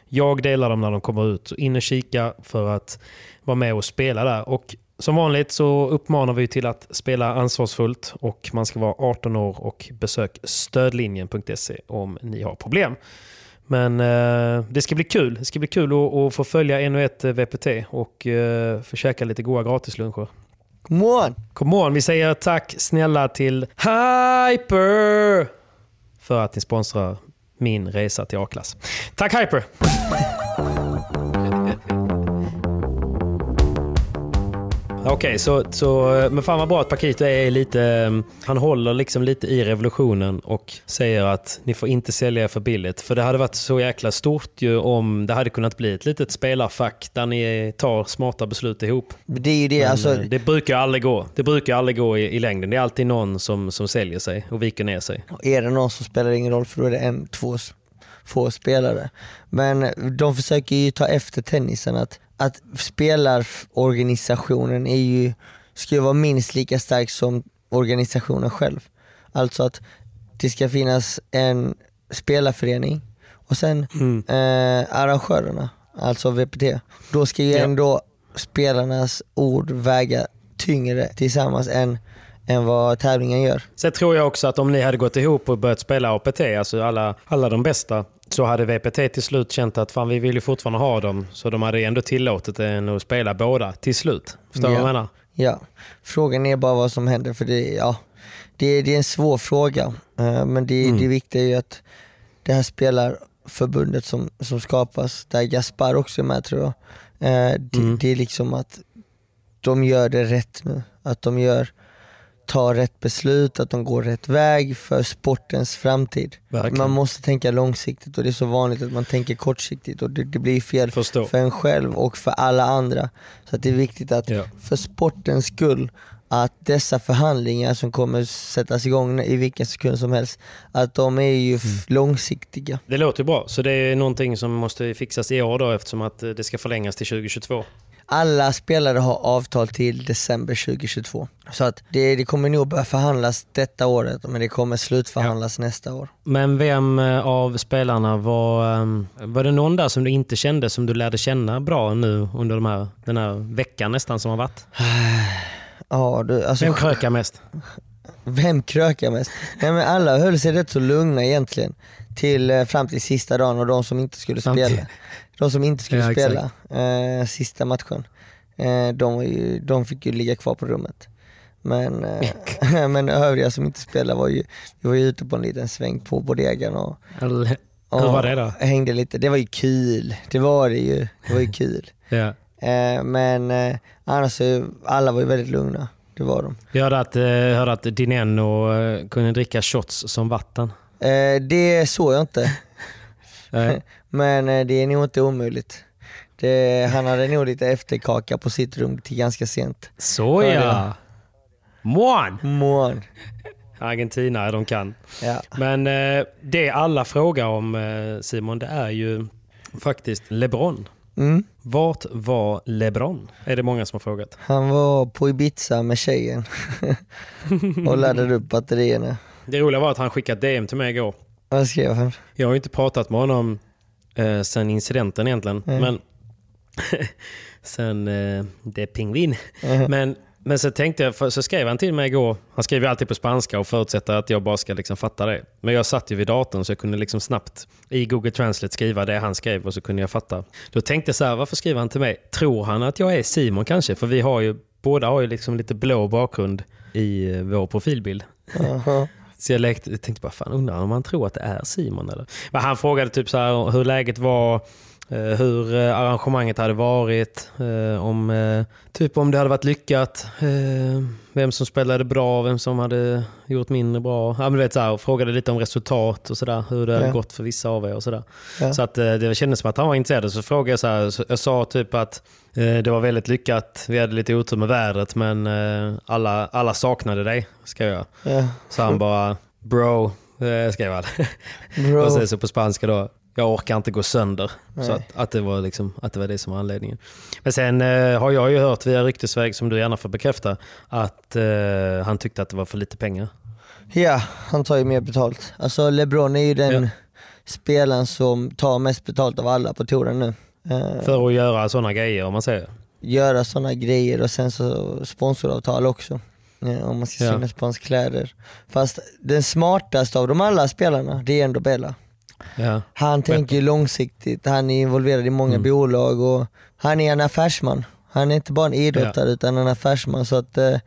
jag delar dem när de kommer ut. Så in och kika för att vara med och spela där. Och som vanligt så uppmanar vi till att spela ansvarsfullt och man ska vara 18 år och besök stödlinjen.se om ni har problem. Men eh, det ska bli kul. Det ska bli kul att, att få följa ännu ett eh, VPT och eh, få käka lite goda gratisluncher. Come on! Come on, vi säger tack snälla till Hyper för att ni sponsrar min resa till A-klass. Tack Hyper! Okej, så, så, men fan vad bra att Paquito är lite, eh, han håller liksom lite i revolutionen och säger att ni får inte sälja för billigt. För det hade varit så jäkla stort ju om det hade kunnat bli ett litet spelarfack där ni tar smarta beslut ihop. Det är det, Men, alltså, eh, det brukar aldrig gå. Det brukar aldrig gå i, i längden. Det är alltid någon som, som säljer sig och viker ner sig. är det någon som spelar ingen roll för då är det en, två få spelare. Men de försöker ju ta efter tennisen att, att spelarorganisationen är ju, ska ju vara minst lika stark som organisationen själv. Alltså att det ska finnas en spelarförening och sen eh, arrangörerna, alltså VPT. Då ska ju Ja. ändå spelarnas ord väga tyngre tillsammans än, än vad tävlingen gör. Sen tror jag också att om ni hade gått ihop och börjat spela APT, alltså alla, alla de bästa, så hade VPT till slut känt att fan vi vill ju fortfarande ha dem. Så de hade ändå tillåtit en att spela båda till slut. Förstår du Ja. vad jag menar? Ja, frågan är bara vad som händer för det, ja, det, det är en svår fråga. Eh, men det, Mm. det viktiga är ju att det här spelarförbundet som, som skapas, där Gaspar också är med tror jag, eh, det, Mm. det är liksom att de gör det rätt nu. Att de gör, tar rätt beslut, att de går rätt väg för sportens framtid. Verkligen. Man måste tänka långsiktigt och det är så vanligt att man tänker kortsiktigt och det, det blir fel Förstår. för en själv och för alla andra. Så det är viktigt att Ja. för sportens skull att dessa förhandlingar som kommer sättas igång i vilken sekund som helst, att de är ju Mm. långsiktiga. Det låter bra. Så det är någonting som måste fixas i år då eftersom att det ska förlängas till 2022. Alla spelare har avtal till december 2022. Så att det, det kommer nog börja förhandlas detta året men det kommer slutförhandlas nästa år. Men vem eh, av spelarna var... eh, Var det någon där som du inte kände som du lärde känna bra nu under de här, den här veckan nästan som har varit? Ja, du, alltså, Vem krökar mest? Vem krökar mest? Nej, men alla höll sig rätt så lugna egentligen. Till, eh, fram till sista dagen och de som inte skulle spela. De som inte skulle Ja, spela eh, sista matchen. Eh, de, ju, de fick ju ligga kvar på rummet. Men, eh, men övriga som inte spelade var ju, vi var ju ute på en liten sväng på bodegan och, och Hur var det då? hängde lite. Det var ju kul. Det var det ju. Det var ju kul. Ja. Eh, men eh, annars alla var ju väldigt lugna. Det var de. Jag hörde att, eh, hörde att Dineno eh, kunde dricka shots som vatten. Det såg jag inte. Nej. Men eh, det är nog inte omöjligt. Det, han hade nog lite efterkaka på sitt rum till ganska sent. Så ja! Mån! Mån. Argentina, de kan. Ja. Men eh, det alla frågar om eh, Simon, det är ju faktiskt LeBron. Mm. Vart var LeBron? Är det många som har frågat. Han var på Ibiza med tjejen och laddade upp batterierna. Det roliga var att han skickade DM till mig igår. Vad skrev han? Jag har inte pratat med honom eh, sen incidenten egentligen. Mm. Men sen eh, det är pingvin. Mm. Men, men så tänkte jag, för, så skrev han till mig igår. Han skriver alltid på spanska och förutsätter att jag bara ska liksom fatta det. Men jag satt ju vid datorn så jag kunde liksom snabbt i Google Translate skriva det han skrev och så kunde jag fatta. Då tänkte jag så här, varför skriver han till mig? Tror han att jag är Simon kanske? För vi har ju, båda har ju liksom lite blå bakgrund i eh, vår profilbild. Så jag lekte, jag tänkte bara, fan undrar om han tror att det är Simon eller? Men han frågade typ så här hur läget var, eh, hur eh, arrangemanget hade varit, eh, om, typ om det hade varit lyckat, vem som spelade bra, vem som hade gjort mindre bra. Ja, men vet, så här, frågade lite om resultat och sådär, hur det hade Ja. gått för vissa av er och sådär. Ja. Så att, eh, det kändes som att han var intresserad. Så frågade jag så här, så jag sa typ att eh, det var väldigt lyckat, vi hade lite otur med vädret men eh, alla, alla saknade dig, skrev jag. Ja. Så han bara, bro, eh, skrev han. Bro. och sen så på spanska då, jag orkar inte gå sönder. Nej. Så att, att, det var liksom, att det var det som var anledningen. Men sen eh, har jag ju hört via ryktesväg, som du gärna får bekräfta, att eh, han tyckte att det var för lite pengar. Ja, han tar ju mer betalt. Alltså LeBron är ju den Ja. spelaren som tar mest betalt av alla på touren nu. Eh, För att göra sådana grejer om man säger. göra sådana grejer och sen så sponsoravtal också. Eh, om man ska Ja. synas på hans kläder. Fast den smartaste av de alla spelarna, det är ändå Bella. Ja. Han tänker långsiktigt, han är involverad i många Mm. bolag och han är en affärsman. Han är inte bara en idrottare utan en affärsman. Så att eh,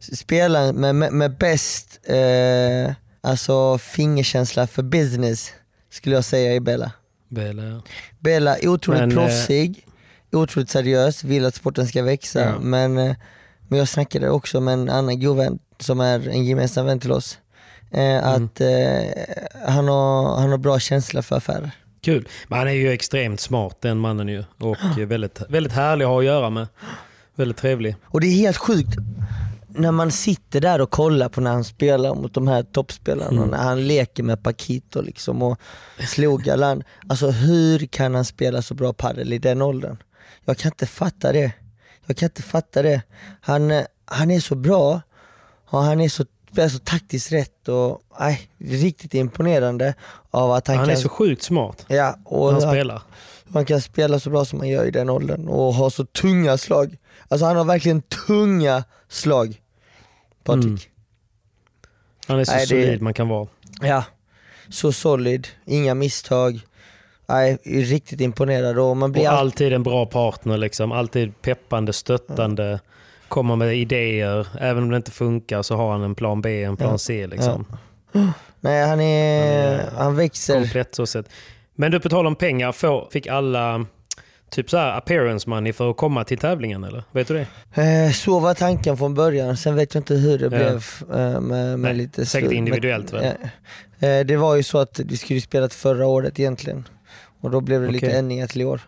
spelaren med, med, med bäst eh, alltså fingerkänsla för business skulle jag säga är Bella. Väl, ja. Bella är otroligt Men, eh, proffsig, otroligt seriös, vill att sporten ska växa. Ja. Men, eh, men jag snackade också med en annan god vän som är en gemensam vän till oss. Eh, Mm. att eh, han, har, han har bra känsla för affärer. Kul. Men han är ju extremt smart den mannen ju. Och väldigt, väldigt härlig att ha att göra med. Väldigt trevlig. Och det är helt sjukt när man sitter där och kollar på när han spelar mot de här toppspelarna, Mm. när han leker med Paquito liksom och slog Galan. Alltså hur kan han spela så bra padel i den åldern? Jag kan inte fatta det. Jag kan inte fatta det. Han, eh, han är så bra och han är så, spelar så taktiskt rätt och nej, riktigt imponerande av att han, Han kan är så sjukt smart Ja, och han han, spelar. han kan spela så bra som han gör i den åldern och ha så tunga slag. Alltså han har verkligen tunga slag, Patrik. Mm. Han är så Nej, det- solid man kan vara. Ja, så solid, inga misstag. Nej, riktigt imponerad och man blir Och all... alltid en bra partner. Liksom. Alltid peppande, stöttande. Kommer med idéer. Även om det inte funkar så har han en plan B, en plan Ja. C. Liksom. Nej han är, Han är han växer. Komplett så sett. Men du, på tal om pengar. Får, fick alla typ så här appearance money för att komma till tävlingen? Eller? Vet du det? Eh, så var tanken från början, sen vet jag inte hur det Ja. blev eh, med, med Nej, lite säkert individuellt, Men, väl? eh, eh, Det var ju så att vi skulle spelat förra året egentligen. Och då blev det lite Okej. ändringar till i år.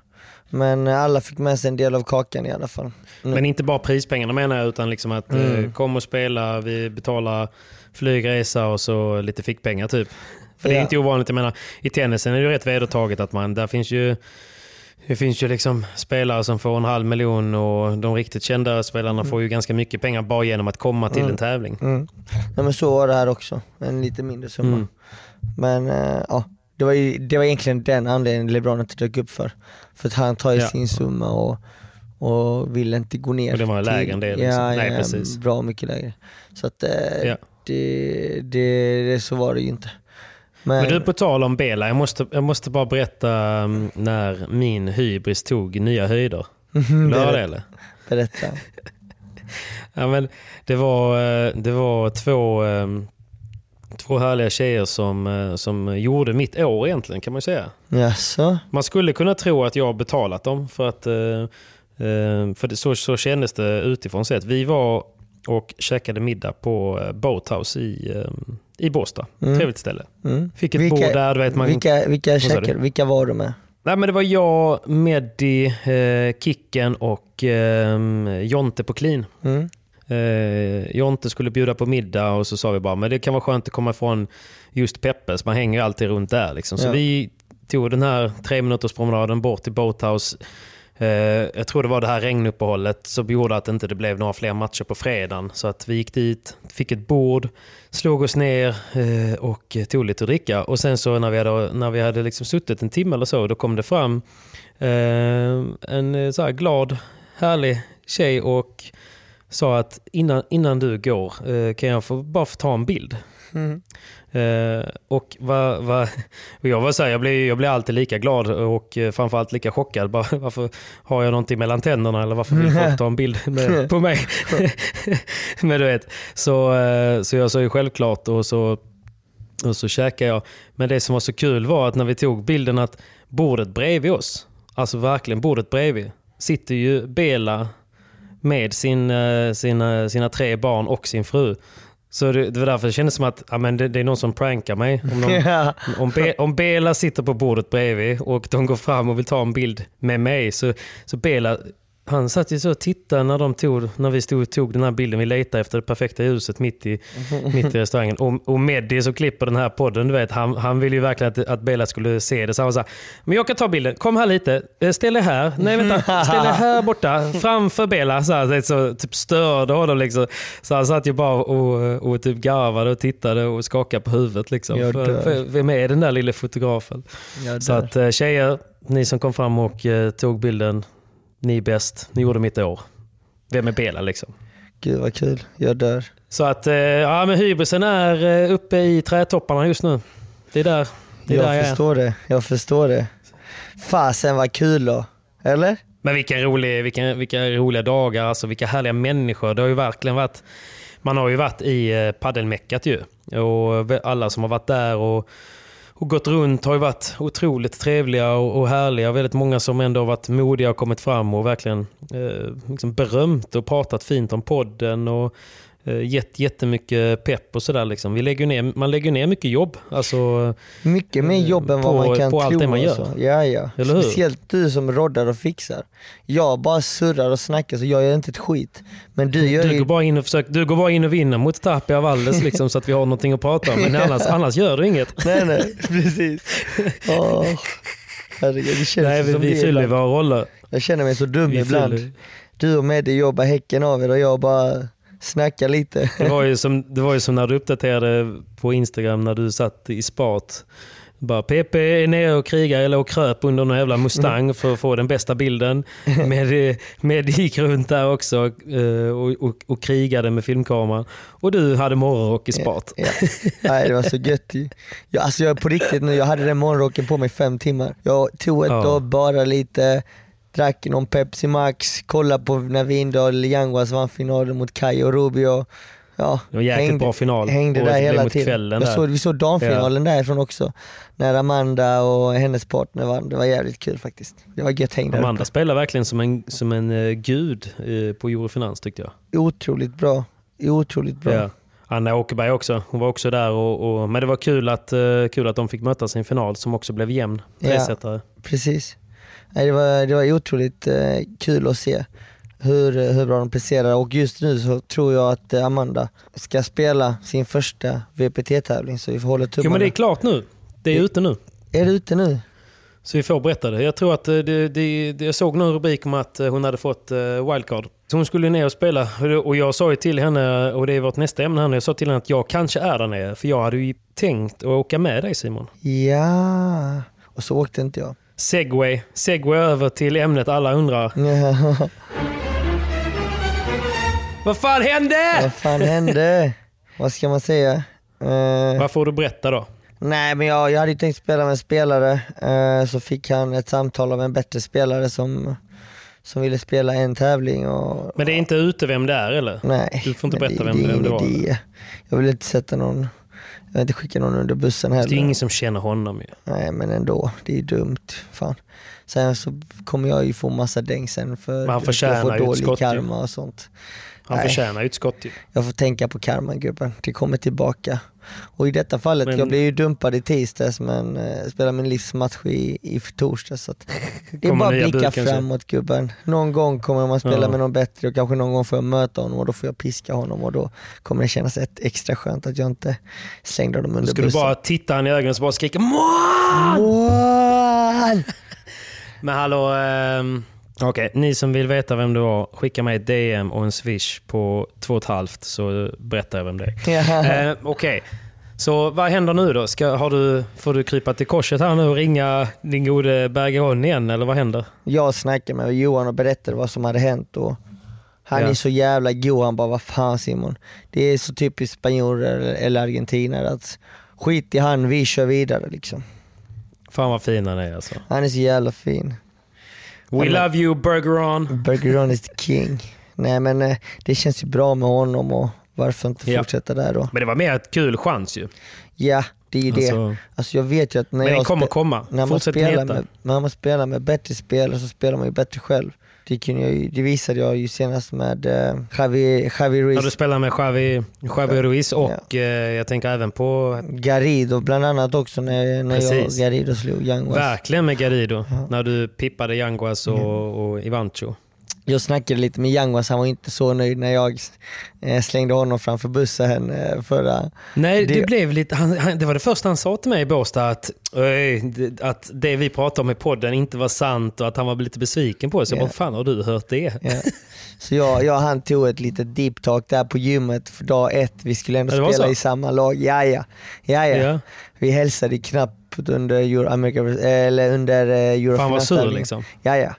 Men eh, alla fick med sig en del av kakan i alla fall. Mm. Men inte bara prispengarna menar jag, utan liksom att Mm. eh, kom och spela, vi betalar flygresa och så lite fickpengar typ. För det är Ja. inte ovanligt. Jag menar, I tennisen är det ju rätt vedertaget att man, där finns ju det finns ju liksom spelare som får en halv miljon och de riktigt kända spelarna får ju ganska mycket pengar bara genom att komma till Mm. en tävling. Mm. Ja, men så var det här också, en lite mindre summa. Mm. Men eh, ja, det var, ju, det var egentligen den anledningen LeBron inte dök upp för. För att han tar ju Ja. sin summa och, och vill inte gå ner Och det var lägre än det, liksom. Ja, Nej, ja, precis. bra mycket lägre. Så att eh, Ja. det, det, det, så var det ju inte. Men, Men du, på tal om Bela, jag måste, jag måste bara berätta um, när min hybris tog nya höjder. Vill du höra det eller? berätta. Ja, men det, var, eh, det var två, eh, två härliga tjejer som, eh, som gjorde mitt år egentligen kan man säga. Jaså? Man skulle kunna tro att jag har betalat dem för att eh, eh, för det, så, så kändes det utifrån sett. Vi var och käkade middag på Boathouse i, i Båstad. Mm. Trevligt ställe. Mm. Fick ett bord där. Vet, man, vilka, vilka, käkar, vilka var du med? Nej, men det var jag, Meddi, eh, Kicken och eh, Jonte på clean. Mm. Eh, Jonte skulle bjuda på middag och så sa vi bara men det kan vara skönt att komma ifrån just Peppes. Man hänger alltid runt där. Liksom. Så Ja. vi tog den här tre minuters promenaden bort till Boathouse. Eh, jag tror det var det här regnuppehållet som gjorde att det inte blev några fler matcher på fredagen. Så att vi gick dit, fick ett bord, slog oss ner eh, och tog lite att dricka. Och sen så när vi hade, när vi hade liksom suttit en timme eller så, då kom det fram eh, en eh, så glad, härlig tjej och sa att innan, innan du går eh, kan jag få, bara få ta en bild. Mm. Eh, och va, va, och jag var så här, jag blir, jag blir alltid lika glad och eh, framförallt lika chockad. Bara, varför har jag någonting mellan tänderna eller varför vill folk ta en bild med, på mig? Men du vet, så, eh, så jag sa ju självklart och så, och så käkade jag. Men det som var så kul var att när vi tog bilden att bordet bredvid oss, alltså verkligen bordet bredvid, sitter ju Bela med sin, eh, sina, sina tre barn och sin fru. Så det, det var därför det kändes som att ja, men det, det är någon som prankar mig. Om, någon, Ja. om, Be, om Bela sitter på bordet bredvid och de går fram och vill ta en bild med mig så, så Bela han satt ju så och tittade när, de tog, när vi stod och tog den här bilden. Vi letade efter det perfekta ljuset mitt i, mitt i restaurangen. Och, och Meddi som klipper den här podden, du vet, han, han ville ju verkligen att, att Bela skulle se det. Så han var så här, men jag kan ta bilden. Kom här lite. Eh, Ställ dig här. Nej vänta, ställ dig här borta. Framför Bela. Så, här, så typ störde honom. Liksom. Så han satt ju bara och, och typ garvade och tittade och skakade på huvudet. Liksom. För, för, vem är den där lilla fotografen? Så att eh, tjejer, ni som kom fram och eh, tog bilden, ni är bäst. Ni gjorde mitt år. Vem är Bela liksom? Gud vad kul. Jag dör. Så att eh, ja, men hybrisen är eh, uppe i trädtopparna just nu. Det är där, det är där Jag jag är. förstår det. Jag förstår det. Fasen vad kul då. Eller? Men vilka, rolig, vilka, vilka roliga dagar, alltså vilka härliga människor. Det har ju verkligen varit, man har ju varit i eh, paddelmeckat ju. Och alla som har varit där och, och gått runt har ju varit otroligt trevliga och, och härliga. Väldigt många som ändå har varit modiga och kommit fram och verkligen eh, liksom berömt och pratat fint om podden. Och, gett jättemycket pepp och sådär. Liksom. Vi lägger ner, man lägger ner mycket jobb. Alltså, Mycket mer jobb än vad På- man kan på tro. allt man gör. alltså. Ja, ja. Speciellt du som roddar och fixar. Jag bara surrar och snackar så jag gör inte ett skit. Men du gör Du går, bara in och försöker, du går bara in och vinner mot Tapia Valdes liksom, så att vi har någonting att prata om. Men annars, annars gör du inget. Nej nej, precis. Åh, herregud, det känns Nej, vi, som vi fyller våra roller. Jag känner mig så dum Vi ibland. fyller. Du och Meddi jobbar häcken av er och jag bara snackar lite. Det var, ju som, det var ju som när du uppdaterade på Instagram när du satt i spat. Bara PP är nere och krigar eller och kröp under någon jävla Mustang för att få den bästa bilden. Med, med gick runt där också eh, och, och, och krigade med filmkameran. Och du hade morgonrock i spat. Ja. Nej det var så gött jag, alltså jag på riktigt nu, jag hade den morgonrocken på mig fem timmar. Jag tog ett Ja. bara lite, drack någon Pepsi Max, kollade på när Vindal Yanguas vann finalen mot Kai och Rubio. Ja, Det var jäkligt bra final. Hängde Och där hela tiden. Jag där. såg, vi såg damfinalen därifrån också. När Amanda och hennes partner vann. Det var jävligt kul faktiskt. Det var gött häng där Amanda uppe. spelar verkligen som en, som en eh, gud eh, på Eurofinans tyckte jag. Otroligt bra. Otroligt bra. Ja. Anna Åkerberg också. Hon var också där. Och, och, men det var kul att, eh, kul att de fick mötas i en final som också blev jämn. Ja. Tresetare. Precis. Det, var, det var otroligt eh, kul att se hur, hur bra de presterar och just nu så tror jag att eh, Amanda ska spela sin första VPT-tävling så vi får hålla Jo tummarna. men det är klart nu. Det är ute nu. Är det ute nu? Så vi får berätta det. Jag tror att eh, det, det, det, jag såg någon rubrik om att eh, hon hade fått eh, wildcard. Så hon skulle ner och spela. Och det- Och jag sa ju till henne, och det är vårt nästa ämne här nu, jag sa till henne att jag kanske är där nere. För jag hade ju tänkt att åka med dig Simon. Ja, och så åkte inte jag. Segway. Segway över till ämnet alla undrar. Vad fan hände? Vad fan hände? Vad ska man säga? Eh, Vad får du berätta då? nej men jag, jag hade ju tänkt spela med en spelare, eh, så fick han ett samtal av en bättre spelare som, som ville spela en tävling och Men det är inte ute vem det är eller? Nej, Du får inte berätta det, vem- det är vem det var, idé. Jag vill inte sätta någon, jag vill inte skicka någon under bussen Det är heller. ingen som känner honom ju. Nej men ändå, det är dumt. Fan. Sen så kommer jag ju få massa däng sen för Men han att jag får dålig skott karma och sånt. Han Nej. förtjänar ju ett skott ju. Jag får tänka på karman gubben, det kommer tillbaka. Och i detta fallet, Men- jag blev ju dumpad i tisdags men eh, spelar min livsmatch i, i torsdags. Så att det är bara att blicka bud framåt gubben. Någon gång kommer man spela Ja. med någon bättre och kanske någon gång får jag möta honom och då får jag piska honom och då kommer det kännas ett extra skönt att jag inte slängde honom Du under skulle bussen. bara titta han i ögonen och bara skrika! Mål! fan! Men hallå, ehm, okej, ni som vill veta vem du var, skicka mig ett DM och en swish på två och halvt så berättar jag vem det är. Ja. Eh, okej, så vad händer nu då? Ska, har du, får du krypa till korset här nu och ringa din gode Bergeron igen eller vad händer? Jag snackade med Johan och berättade vad som hade hänt och han Ja. är så jävla god, han bara vad fan Simon. Det är så typiskt spanjorer eller argentinare att skit i han, vi kör vidare liksom. Fan vad fin han är alltså. Han är så jävla fin. We love you Bergeron. Bergeron is the king. Nej men eh, det känns ju bra med honom och varför inte Ja. fortsätta där då? Men det var mer ett kul chans ju. Ja, det är ju det. Alltså, Alltså jag vet ju att när men jag kommer komma. när man, Fortsätt spelar med, när man spelar med bättre spelare så spelar man ju bättre själv. Det, kunde jag ju, det visade jag ju senast med eh, Javi, Javi Ruiz Ja, du spelar med Javi, Javi Ruiz och eh, jag tänker även på Garido bland annat också när, när jag Precis. Garido slog Yanguas. verkligen med Garido. När du pippade Yanguas och, och Ivancho. Jag snackade lite med Yanguas, han var inte så nöjd när jag eh, slängde honom framför bussen eh, förra... Nej, det, Det- blev lite, han, han, det var det första han sa till mig i Båstad, att, "Öj, det- att det vi pratade om i podden inte var sant och att han var lite besviken på oss. Jag Ja. bara, fan har du hört det? Ja. Så jag, jag han tog ett litet deep talk där på gymmet för dag ett, vi skulle ändå Ja, spela så? i samma lag. Ja, ja. ja, ja. Ja. Vi hälsade knappt under, Euro, America, eller under eh, Eurofinanställningen. Fan vad sur liksom. Ja, ja.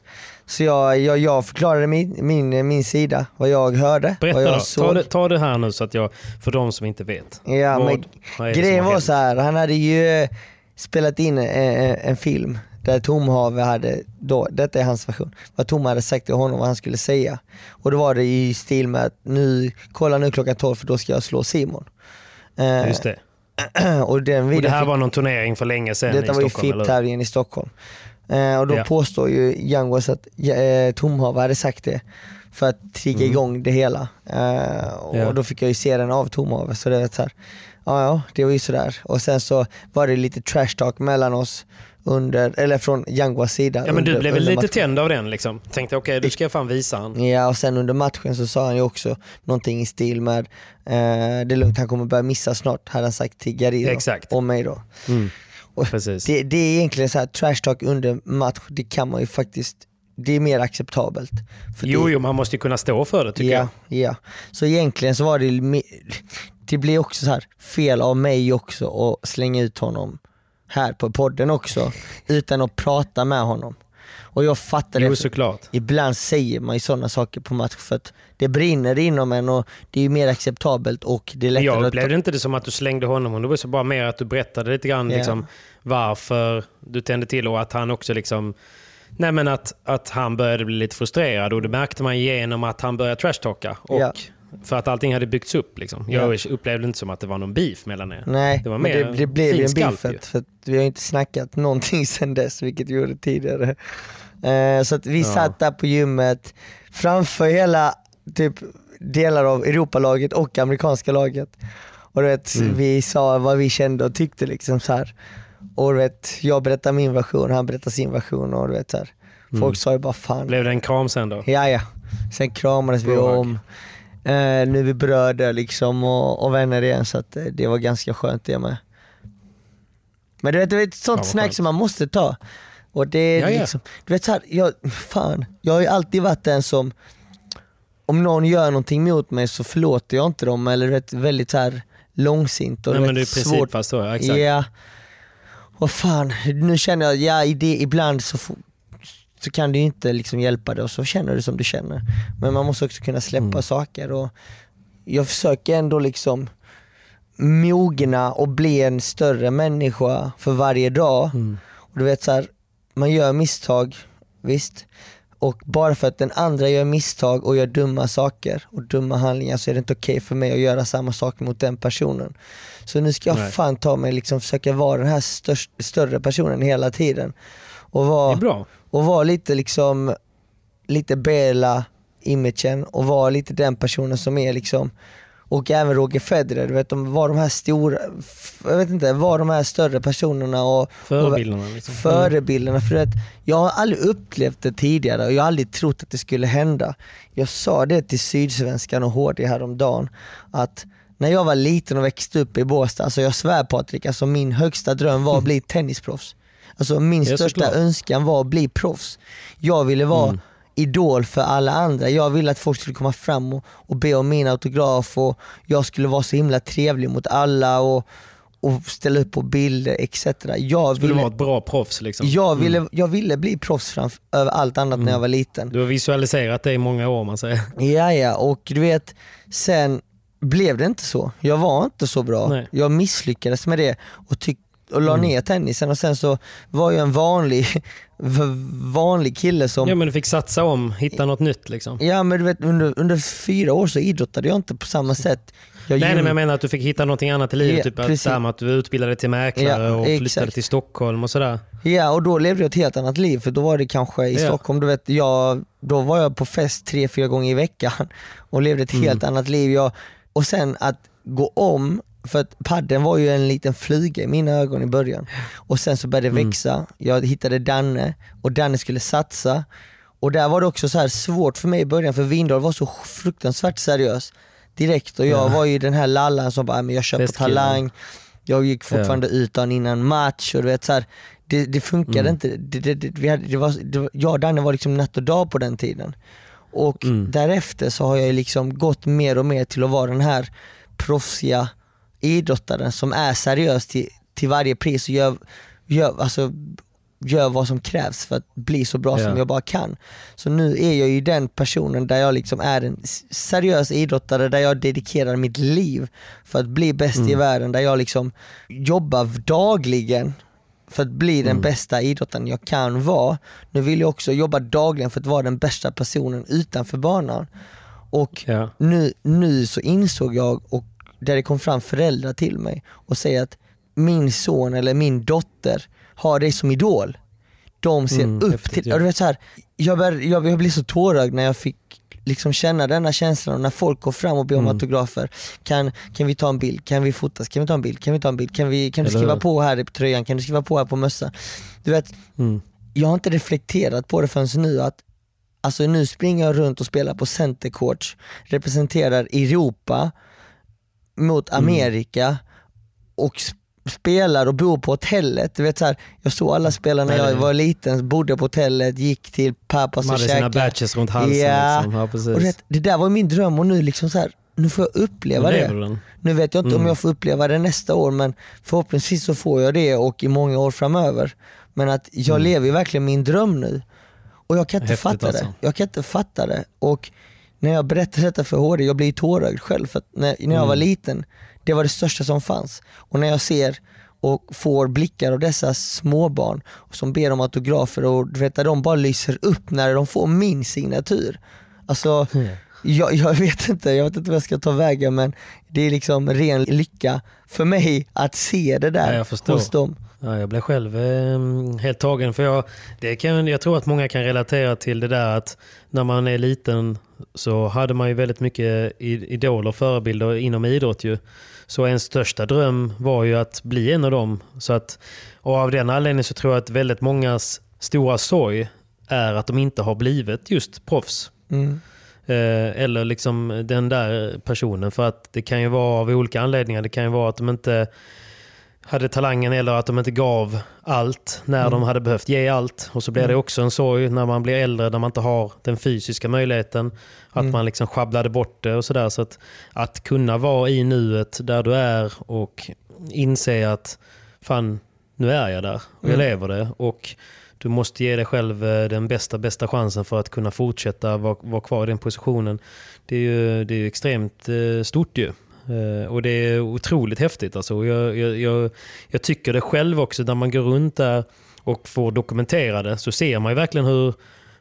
Så jag, jag, jag förklarade min, min, min sida, vad jag hörde, Berätta vad jag då, såg. ta det, ta det här nu så att jag, för de som inte vet. Ja, Vad- men vad grejen var så här, han hade ju eh, spelat in en, en film där Tom Have hade, då, detta är hans version, vad Tom hade sagt till honom vad han skulle säga. Och då var det i stil med att nu, kolla nu klockan 12 för då ska jag slå Simon. Eh, Just det. och den Och det här fick- var någon turnering för länge sedan detta i var ju Stockholm, eller? FIP-tävlingen i Stockholm. Eh, och då Ja. påstår ju Youngwas att eh, Tom Have hade sagt det för att trigga igång det hela. Eh, och Mm. Ja. då fick jag ju se den av Tom Have, så det var så här, ja ja, det var ju sådär. Och sen så var det lite trash talk mellan oss under, eller från Youngwas sida. Ja men du blev väl lite matchen. tänd av den liksom? Tänkte okej, du ska jag fan visa han. Ja och sen under matchen så sa han ju också någonting i stil med eh, det är lugnt, han kommer börja missa snart, hade han sagt till Garido Exakt. och mig då. Och Precis. Det, det är egentligen så här trash talk under match, det kan man ju faktiskt, det är mer acceptabelt. För Jo, det, jo, man måste ju kunna stå för det tycker ja, jag. ja. Så egentligen så var det, det blir också så här fel av mig också att slänga ut honom här på podden också, utan att prata med honom. Och jag fattar Jo, det. såklart. Ibland säger man ju sådana saker på match för att det brinner inom en och det är ju mer acceptabelt och det är Men lättare jag att upplevde inte det som att du slängde honom. Det var så bara mer att du berättade lite grann Ja. liksom, varför du tände till och att han också liksom Nej men att, att han började bli lite frustrerad och det märkte man genom att han började trashtalka. Och Ja. För att allting hade byggts upp. Liksom. Jag upplevde inte som att det var någon beef mellan er. Nej, det var men mer det, det blev en beef ju. för att vi har inte snackat någonting sedan dess, vilket vi gjorde tidigare. Eh, så att vi Ja. satt där på gymmet framför hela typ, delar av Europalaget och amerikanska laget. Och du vet, Mm. vi sa vad vi kände och tyckte liksom så här. Och du vet, jag berättade min version, han berättade sin version och du vet så här. Folk Mm. sa ju bara fan. Blev det en kram sen då? Ja, ja. Sen kramades vi Bra. om. Eh, nu är vi bröder liksom och, och vänner igen så att, eh, det var ganska skönt det med. Men du vet, det är ett sånt vad snack skönt. som man måste ta. Och det är Ja, ja. liksom, du vet så här, jag, fan, jag har ju alltid varit den som, om någon gör någonting mot mig så förlåter jag inte dem eller vet, väldigt så här långsint och Nej, men det är i princip så, ja, exakt. Ja. Vad fan, nu känner jag, ja i det, ibland så, så kan du inte liksom hjälpa det och så känner du som du känner. Men man måste också kunna släppa Mm. saker och jag försöker ändå liksom mogna och bli en större människa för varje dag. Mm. Och du vet så här, man gör misstag, visst. Och bara för att den andra gör misstag och gör dumma saker och dumma handlingar så är det inte okej för mig att göra samma sak mot den personen. Så nu ska jag Nej. fan ta mig liksom försöka vara den här störst, större personen hela tiden. Och vara, och vara lite liksom, lite Bela imagen och vara lite den personen som är liksom och även Roger Federer, du vet, de var de här stora, jag vet inte, var de här större personerna och Förebilderna. Liksom. förebilderna. För att jag har aldrig upplevt det tidigare och jag har aldrig trott att det skulle hända. Jag sa det till Sydsvenskan och HD häromdagen att när jag var liten och växte upp i Båstad, alltså jag svär Patrik, alltså min högsta dröm var att bli tennisproffs. Alltså min största önskan var att bli proffs. Jag ville vara Mm. Idol för alla andra. Jag ville att folk skulle komma fram och, och be om min autograf och jag skulle vara så himla trevlig mot alla och, och ställa upp på bilder etc. Jag Skulle ville, vara ett bra proffs liksom. jag ville, jag ville bli proffs framför, över allt annat när jag var liten. Du har visualiserat det i många år man säger. Ja, ja, och du vet, sen blev det inte så. Jag var inte så bra. Nej. Jag misslyckades med det och, tyck- och la Mm. ner tennisen och sen så var jag en vanlig, vanlig kille som Ja men du fick satsa om, hitta något nytt liksom. Ja men du vet under, under fyra år så idrottade jag inte på samma sätt. Jag Nej, nej men jag menar att du fick hitta någonting annat i livet. Ja, typ att, precis. med att du utbildade till mäklare Ja, och flyttade exakt. till Stockholm och sådär. Ja och då levde jag ett helt annat liv för då var det kanske i Ja. Stockholm, du vet, jag, då var jag på fest tre, fyra gånger i veckan och levde ett Mm. helt annat liv. Jag, och sen att gå om, för att padden var ju en liten fluga i mina ögon i början. Och sen så började det Mm. växa, jag hittade Danne och Danne skulle satsa. Och där var det också så här svårt för mig i början för Windahl var så fruktansvärt seriös direkt och jag Ja. var ju den här lallan som bara, "Ah, men jag kör på Festkillen. talang, jag gick fortfarande ut dagen innan match och du vet så här, det, det funkade Mm. inte. Det, det, det, vi hade, det var, det jag och Danne var liksom natt och dag på den tiden. Och Mm. därefter så har jag liksom gått mer och mer till att vara den här proffsiga idrottaren som är seriös till, till varje pris och gör, gör, alltså, gör vad som krävs för att bli så bra Ja. som jag bara kan. Så nu är jag ju den personen där jag liksom är en seriös idrottare, där jag dedikerar mitt liv för att bli bäst Mm. i världen, där jag liksom jobbar dagligen för att bli den Mm. bästa idrottaren jag kan vara. Nu vill jag också jobba dagligen för att vara den bästa personen utanför banan. Och Ja. nu, nu så insåg jag, och där det kom fram föräldrar till mig och säger att min son eller min dotter har dig som idol. De ser Mm, upp häftigt, till, ja. du vet så här, jag, bör, jag, jag blir så tårögd när jag fick liksom känna denna känslan och när folk går fram och ber om Mm. autografer. Kan, kan vi ta en bild? Kan vi fotas? Kan vi ta en bild? Kan vi ta en bild? Kan, vi, kan du Eller skriva på här på tröjan? Kan du skriva på här på mössan? Du vet, Mm. jag har inte reflekterat på det förrän nu att Alltså nu springer jag runt och spelar på centercourts, representerar Europa mot Mm. Amerika och sp- spelar och bor på hotellet. Du vet så här, jag såg alla spela när jag var liten, bodde på hotellet, gick till pappas och hade sina käkade. badges runt halsen. Ja. Liksom. Ja, precis. Och vet, det där var min dröm och nu liksom så här, nu får jag uppleva Nu det. lever den. Nu vet jag inte om Mm. jag får uppleva det nästa år men förhoppningsvis så får jag det och i många år framöver. Men att jag lever ju verkligen min dröm nu. Och jag kan inte Mm. Häftigt fatta alltså. det. Jag kan inte fatta det. Och när jag berättar detta för HD, jag blir tårögd själv. För när, när jag var Mm. liten, det var det största som fanns. Och när jag ser och får blickar av dessa småbarn som ber om autografer och du vet, de bara lyser upp när de får min signatur. Alltså, jag, jag vet inte, jag vet inte vad jag ska ta vägen men det är liksom ren lycka för mig att se det Ja, där förstår. hos dem. Ja, jag blev själv eh, helt tagen. För jag, det kan, jag tror att många kan relatera till det där att när man är liten så hade man ju väldigt mycket idoler och förebilder inom idrott. Ju. Så ens största dröm var ju att bli en av dem. Så att, och av den anledningen så tror jag att väldigt mångas stora sorg är att de inte har blivit just proffs. Mm. Eh, eller liksom den där personen. För att det kan ju vara av olika anledningar. Det kan ju vara att de inte hade talangen eller att de inte gav allt när de hade behövt ge allt. Och så blir det också en sorg när man blir äldre när man inte har den fysiska möjligheten. Att man liksom sjabblade bort det och sådär. Så att, att kunna vara i nuet där du är och inse att fan, nu är jag där och jag lever det. Och du måste ge dig själv eh, den bästa, bästa chansen för att kunna fortsätta vara, vara kvar i den positionen. Det är ju, det är ju extremt eh, stort ju. Eh, Och det är otroligt häftigt. Alltså. Jag, jag, jag, tycker det själv också, när man går runt där och får dokumentera det, så ser man ju verkligen hur,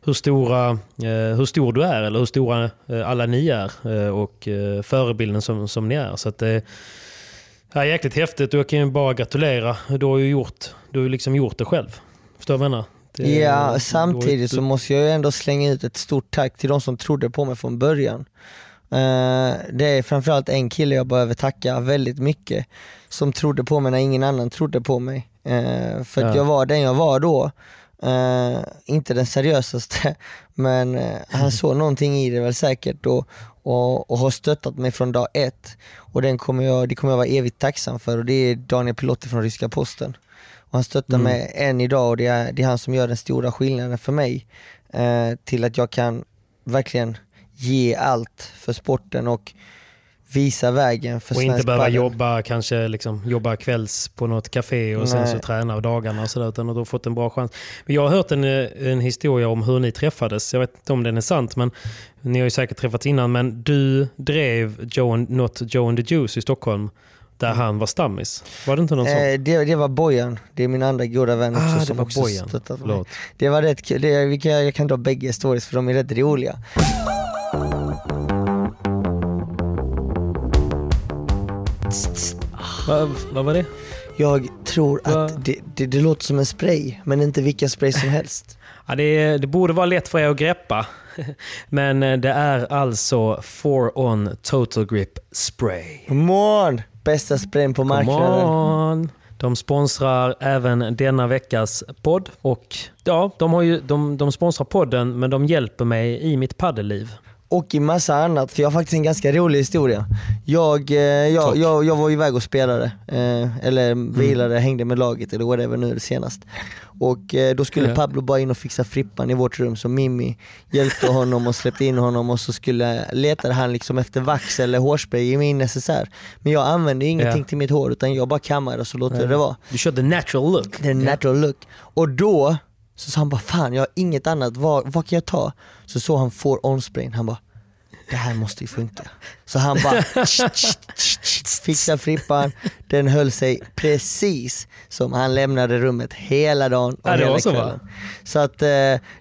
hur, stora, eh, hur stor du är, eller hur stora eh, alla ni är, och förebilden som, som ni är. Så att det är jäkligt häftigt och jag kan ju bara gratulera. Du har ju gjort, du har liksom gjort det själv. Förstår du vad jag menar? Det- Ja, samtidigt du- så måste jag ju ändå slänga ut ett stort tack till de som trodde på mig från början. Eh, det är framförallt en kille jag behöver tacka väldigt mycket som trodde på mig när ingen annan trodde på mig. Eh, för att Ja. jag var den jag var då. Eh, inte den seriösaste men han såg någonting i det väl säkert och, och, och har stöttat mig från dag ett. Och den kommer jag, det kommer jag vara evigt tacksam för och det är Daniel Pilotti från Ryska Posten. Och han stöttar Mm. mig än idag och det är, det är han som gör den stora skillnaden för mig. Eh, till att jag kan verkligen ge allt för sporten och visa vägen för Och svensk inte behöva padel. jobba, kanske liksom, jobba kvälls på något café och sen Nej. så träna av dagarna och sådär. Utan att du har fått en bra chans. Men jag har hört en, en historia om hur ni träffades. Jag vet inte om den är sant, men ni har ju säkert träffats innan. Men du drev Joe and, Not Joe and the Juice i Stockholm. Där han var stammis. Var det inte någon sån? Eh, det, det var Bojan, det är min andra goda vän också Ah, det som var också Bojan. stöttat mig. Det var rätt kul, det, jag kan dra bägge stories för de är rätt roliga. Va, vad var det? Jag tror Va? att det, det, det låter som en spray, men inte vilken spray som helst. Ja, det, det borde vara lätt för er att greppa. Men eh, det är alltså 4On Total Grip Spray. Come on! Bästa sprayen på Come marknaden. on. De sponsrar även denna veckas podd. Och ja, de, har ju, de, de sponsrar podden men de hjälper mig i mitt paddelliv. Och i massa annat, för jag har faktiskt en ganska rolig historia. Jag, eh, jag, jag, jag var iväg och spelade, eh, eller vilade, hängde med laget eller whatever nu senast. Och eh, då skulle Ja. Pablo bara in och fixa frippan i vårt rum så Mimmi hjälpte honom och släppte in honom och så skulle, letade han liksom efter vax eller hårspray i min necessär. Men jag använde ingenting Ja. till mitt hår utan jag bara kammade och så låter jag det vara. Du körde natural look. Det är natural look. Och då så sa han bara fan jag har inget annat, vad, vad kan jag ta? Så såg han får on sprayn, han bara det här måste ju funka. Så han bara fixade frippan, den höll sig precis som han lämnade rummet hela dagen och Ja, hela va? kvällen. Så att eh,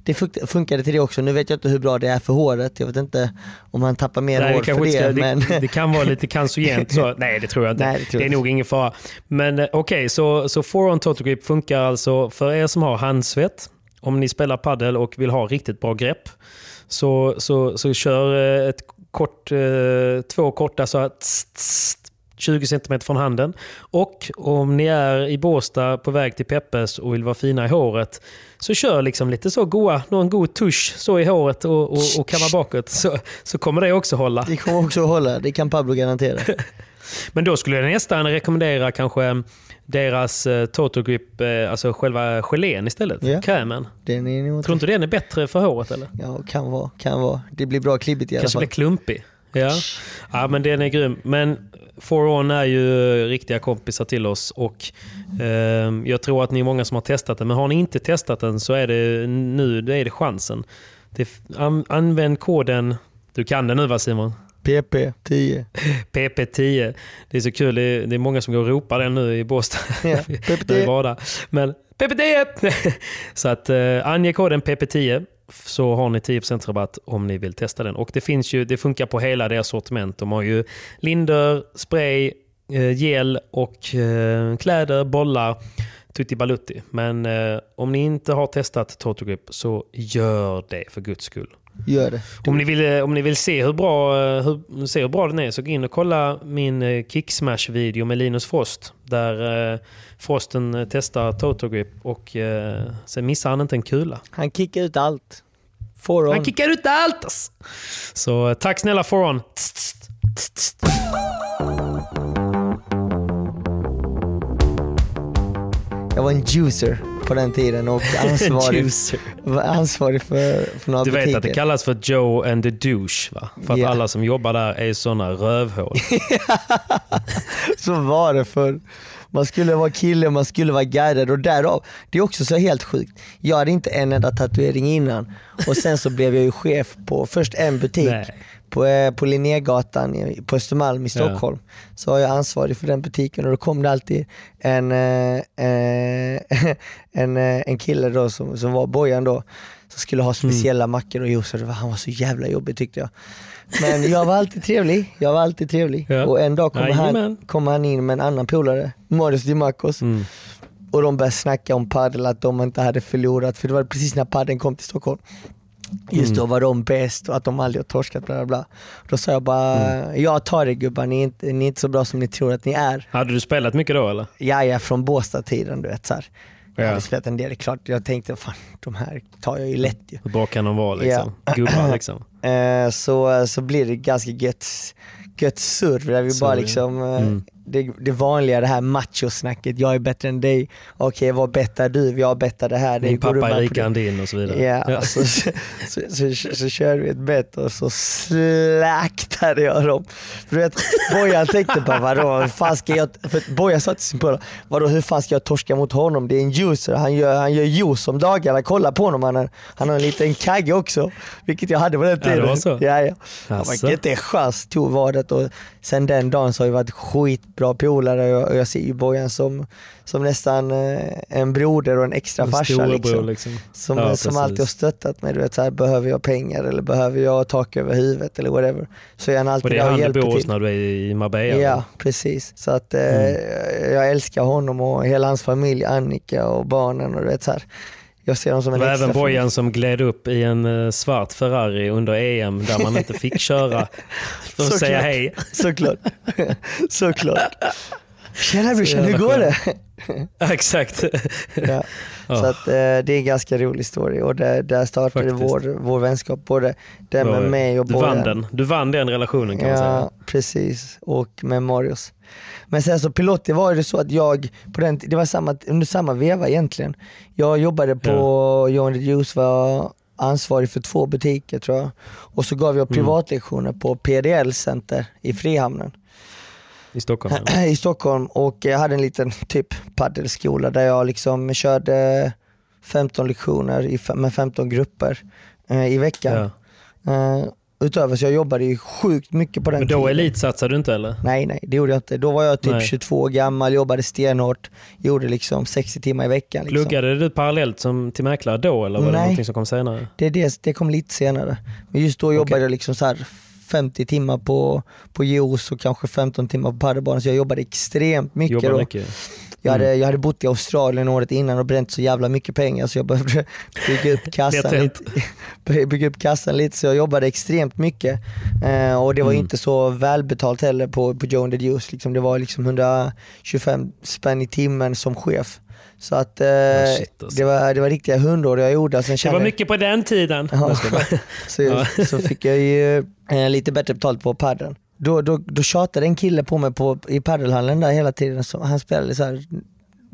det funk- funkade till det också. Nu vet jag inte hur bra det är för håret, jag vet inte om han tappar mer Nej, hår det, för det. ska, men... det, det kan vara lite cancerogent. Så, nej, det tror jag inte. Nej, det det är nog ingen fara. Men eh, okej, så, så 4On Total Grip funkar alltså för er som har handsvett. Om ni spelar paddel och vill ha riktigt bra grepp så, så, så kör eh, ett kort, eh, två korta så tss, 20 cm från handen. Och om ni är i Båstad på väg till Peppes och vill vara fina i håret så kör liksom lite så goa, någon god tusch så i håret och, och, och kamma bakåt så, så kommer det också hålla. Det kommer också att hålla, det kan Pablo garantera. Men då skulle jag nästan rekommendera kanske deras eh, Total Grip, eh, alltså själva gelén istället. Ja. Krämen. Den är nog Tror inte den är bättre för håret eller? Ja, kan vara, kan vara. Det blir bra klibbigt i alla Kanske fall. blir klumpig. Ja. ja, men den är grym. Men 4On är ju riktiga kompisar till oss och ehm, jag tror att ni är många som har testat den. Men har ni inte testat den så är det nu det är det chansen. Det, an, använd koden, du kan den nu va Simon? PP 10. PP10. Det är så kul, det är, det är många som går och ropar den nu i Båstad. Ja, När vi PP10. var där. Men PP10! så att eh, ange koden PP10 så har ni 10% rabatt om ni vill testa den. Och det finns ju, det funkar på hela deras sortiment. De har ju linder, spray, eh, gel och eh, kläder, bollar. Tutti balutti. Men eh, om ni inte har testat Total Grip så gör det för guds skull. Gör det. Om ni, vill, eh, om ni vill se hur bra, eh, hur, se hur bra den är så gå in och kolla min eh, Kicksmash-video med Linus Frost. Där Frosten testar Total Grip och sen missar han inte en kula. Han kickar ut allt. For on. Han kickar ut allt! ass. Så tack snälla Foron. Jag var en juicer på den tiden och ansvarig, ansvarig för, för några Du vet butiker. att det kallas för Joe and the Douche va? För att Ja. alla som jobbar där är sådana rövhål. Så var det för man skulle vara kille, man skulle vara guidad och därav, det är också så helt sjukt. Jag hade inte en enda tatuering innan och sen så blev jag ju chef på först en butik Nej. På, eh, på Linnégatan på Östermalm i Stockholm. Så var jag ansvarig för den butiken och då kom det alltid en, eh, eh, en, eh, en kille då som, som var Bojan då som skulle ha speciella mackor och var- Han var så jävla jobbig tyckte jag. Men jag var alltid trevlig, jag var alltid trevlig. Ja. Och en dag kom han, Jajamän. kom han in med en annan polare, Marius Dimakos. Mm. Och de började snacka om padel, att de inte hade förlorat, för det var precis när padeln kom till Stockholm. Just då var de bäst och att de aldrig har torskat bla bla bla. Då sa jag bara, jag tar det gubbar, ni är, inte, ni är inte så bra som ni tror att ni är. Hade du spelat mycket då eller? Ja, ja från Båstad-tiden du vet så här. Jag Ja. hade spelat en del, det är klart. Jag tänkte, fan de här tar jag ju lätt ju. Hur bra kan de vara liksom? Gubbar liksom. Eh, så, så blir det ganska gött, gött surr där vi Surr, bara ja. liksom eh, Mm. Det, det vanliga det här machosnacket, jag är bättre än dig, okej vad bettar du, jag bettar det här. Det du pappa är på rikare det? än din och så vidare. Ja, alltså, så, så, så, så, körde vi ett bett och så slaktade jag dem. För du vet, Bojan tänkte bara vadå, hur fan ska jag, för Bojan sa till sin polare, vadå hur fan ska jag torska mot honom? Det är en juicer, han gör, han gör juice om dagarna, kolla på honom, han har, han har en liten kagge också. Vilket jag hade på den Ja, det tiden. var så? Ja, ja. Han Asså. var inte en chans, tog vadet och sen den dagen så har vi varit skitbra polare och jag ser ju Bojan som, som nästan eh, en broder och en extra En farsa. Liksom. liksom. Som, Ja, som alltid har stöttat mig. Du vet, så här, behöver jag pengar eller behöver jag tak över huvudet eller whatever. Så är han Och alltid det är där han du hjälper bor hos till. när du är i Marbella? Ja, precis. Så att eh, Mm. jag älskar honom och hela hans familj, Annika och barnen. Och du vet, så här, jag ser dem som Det en var extra även. Bojan som gled upp i en eh, svart Ferrari under EM där man inte fick köra för att Såklart. säga hej. Såklart. Såklart. Tjena brorsan, hur går det? Exakt. Ja. Ja. Så att, eh, det är en ganska rolig story och där, där startade Faktiskt. vår, vår vänskap, både den med mig och du Bojan. vann den. Du vann den relationen kan man säga. Ja, precis. Och med Marius. Men sen så Pilotti var det så att jag, på den, det var samma, under samma veva egentligen. Jag jobbade på Johan the Juice, var ansvarig för två butiker tror jag. Och så gav jag Mm. privatlektioner på PDL Center i Frihamnen I Stockholm. Ja. i Stockholm och jag hade en liten typ paddelskola där jag liksom körde 15 lektioner med 15 grupper eh, i veckan. Ja. Utöver så jag jobbade ju sjukt mycket på den Men då tiden. elitsatsade du inte eller? Nej, nej det gjorde jag inte. Då var jag typ Nej. 22 år gammal, jobbade stenhårt, gjorde liksom 60 timmar i veckan. Liksom. Pluggade du parallellt som till mäklare då eller var det Nej. någonting som kom senare? Det, det, det kom lite senare. Men just då jobbade Okej. jag liksom så här 50 timmar på, på juice och kanske 15 timmar på padelbanan så jag jobbade extremt mycket. Jobbade då. Jag, hade, Mm. jag hade bott i Australien året innan och bränt så jävla mycket pengar så jag behövde bygga upp kassan, lite, bygga upp kassan lite så jag jobbade extremt mycket. Eh, och det var Mm. inte så välbetalt heller på, på Joe and the Juice. Liksom, det var liksom 125 spänn i timmen som chef. Så att eh, shit, alltså. det, var, det var riktiga hundår jag gjorde. Sen Det kände var jag- mycket på den tiden. Ja. Så, så fick jag ju eh, lite bättre betalt på padden. Då, då, då tjatade en kille på mig på, i paddelhallen där hela tiden. Så han spelade så här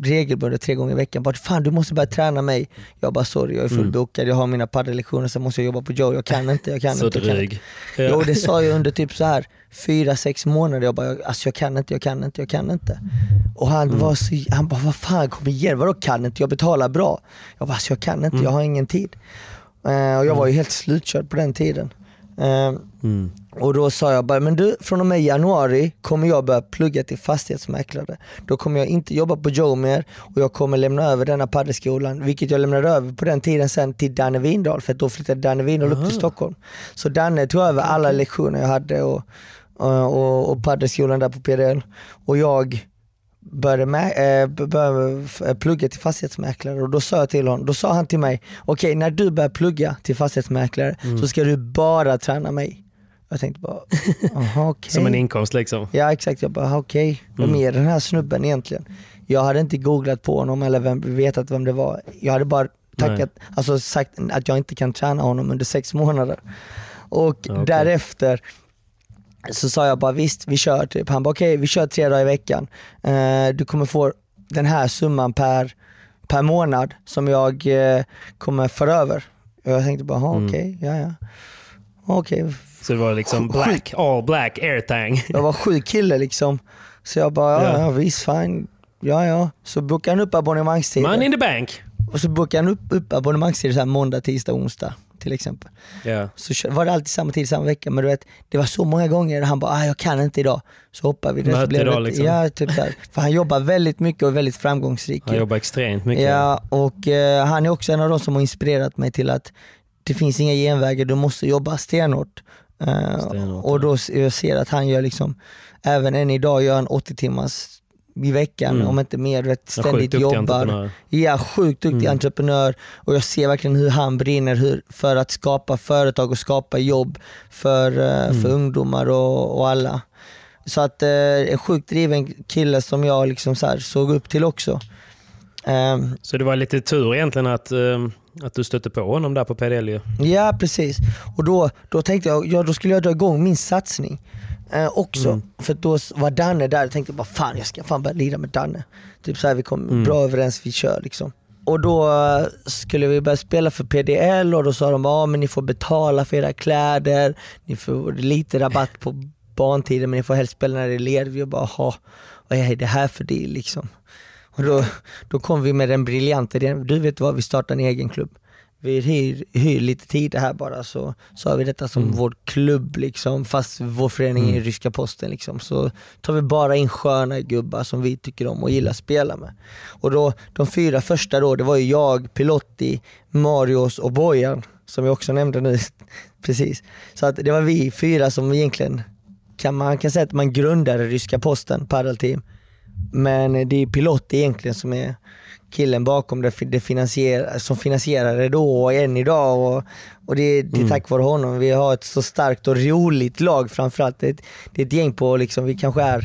regelbundet tre gånger i veckan. Bara, Fan du måste börja träna mig. Jag bara sorry jag är Mm. fullbokad, jag har mina paddellektioner sen måste jag jobba på Joe. Jag kan inte, jag kan Så inte. Kan dryg. Ja. Jo det sa jag under typ så här fyra, sex månader. Jag bara alltså jag kan inte, jag kan inte, jag kan inte. Och han Mm. var så, han bara vad fan kom igen, vadå kan inte? Jag betalar bra. Jag bara alltså jag kan inte, Mm. jag har ingen tid. Eh, och jag var ju helt slutkörd på den tiden. Mm. Och då sa jag bara, men du från och med januari kommer jag börja plugga till fastighetsmäklare. Då kommer jag inte jobba på Joe mer och jag kommer lämna över denna paddelskolan, vilket jag lämnade över på den tiden sen till Danne Windahl, för då flyttade Danne Windahl upp till Stockholm. Så Danne tog över alla lektioner jag hade och, och, och, paddelskolan där på PDL. Och jag började, med, eh, började eh, plugga till fastighetsmäklare och då sa jag till honom, då sa han till mig, okej när du börjar plugga till fastighetsmäklare Mm. så ska du bara träna mig. Jag tänkte bara, aha okej. Som en inkomst liksom. Ja exakt, jag bara okej, vem Mm. är den här snubben egentligen? Jag hade inte googlat på honom eller vem, vetat vem det var. Jag hade bara tackat, alltså sagt att jag inte kan träna honom under sex månader. Och Ja, okej. därefter så sa jag bara visst vi kör typ. Han bara okej vi kör tre dagar i veckan. Eh, du kommer få den här summan per, per månad som jag eh, kommer föra över. Och jag tänkte bara, "Jaha, Mm. okej, ja ja. Okej, Så det var liksom black, all black airtang. jag var sjuk kille liksom. Så jag bara, ja, Ja. ja visst fine. Ja ja. Så bokade han upp abonnemangstider. Money in the bank. Och så bokade han upp, upp abonnemangstider så här måndag, tisdag, onsdag till exempel. Ja. Så var det alltid samma tid samma vecka men du vet, det var så många gånger han bara, ah, jag kan inte idag. Så hoppar vi. det. Så Möte det- idag, liksom. Ja, typ där. För han jobbar väldigt mycket och är väldigt framgångsrik. Han jobbar extremt mycket. Ja, och eh, han är också en av de som har inspirerat mig till att det finns inga genvägar, du måste jobba stenhårt. Stenhårt, och då jag ser att han gör liksom, även än idag gör han 80 timmars i veckan, Mm. om inte mer, du vet, ständigt duktig jobbar. Ja, sjukt duktig Mm. entreprenör och jag ser verkligen hur han brinner hur, för att skapa företag och skapa jobb för, eh, Mm. för ungdomar och, och alla. Så att eh, en sjukt driven kille som jag liksom så såg upp till också. Ehm, Så det var lite tur egentligen att, eh, att du stötte på honom där på PDL ju. Ja precis. Och då, då tänkte jag, ja, då skulle jag dra igång min satsning. Eh, också, för då var Danne där och tänkte bara fan jag ska fan börja lira med Danne. Typ så här, vi kom bra överens, vi kör liksom. Och då eh, skulle vi börja spela för PDL och då sa de ja men ni får betala för era kläder, ni får lite rabatt på barntiden men ni får helst spela när det är led. Vi bara jaha, vad är det här för deal liksom? Och då, då kom vi med den briljanta idén, du vet vad vi startar en egen klubb. Vi hyr, hyr lite tid här bara så, så har vi detta som vår klubb liksom, fast vår förening är ryska posten liksom. Så tar vi bara in sköna gubbar som vi tycker om och gillar att spela med. Och då, de fyra första då, det var ju jag, Pilotti, Marius och Bojan, som jag också nämnde nu precis. Så att det var vi fyra som egentligen, kan man kan säga att man grundade ryska posten, padelteam. Men det är Pilotti egentligen som är killen bakom det, det finansierar, som finansierar det då och än idag. Och, och det, det är tack vare honom vi har ett så starkt och roligt lag framförallt. Det, det är ett gäng på, liksom, vi kanske är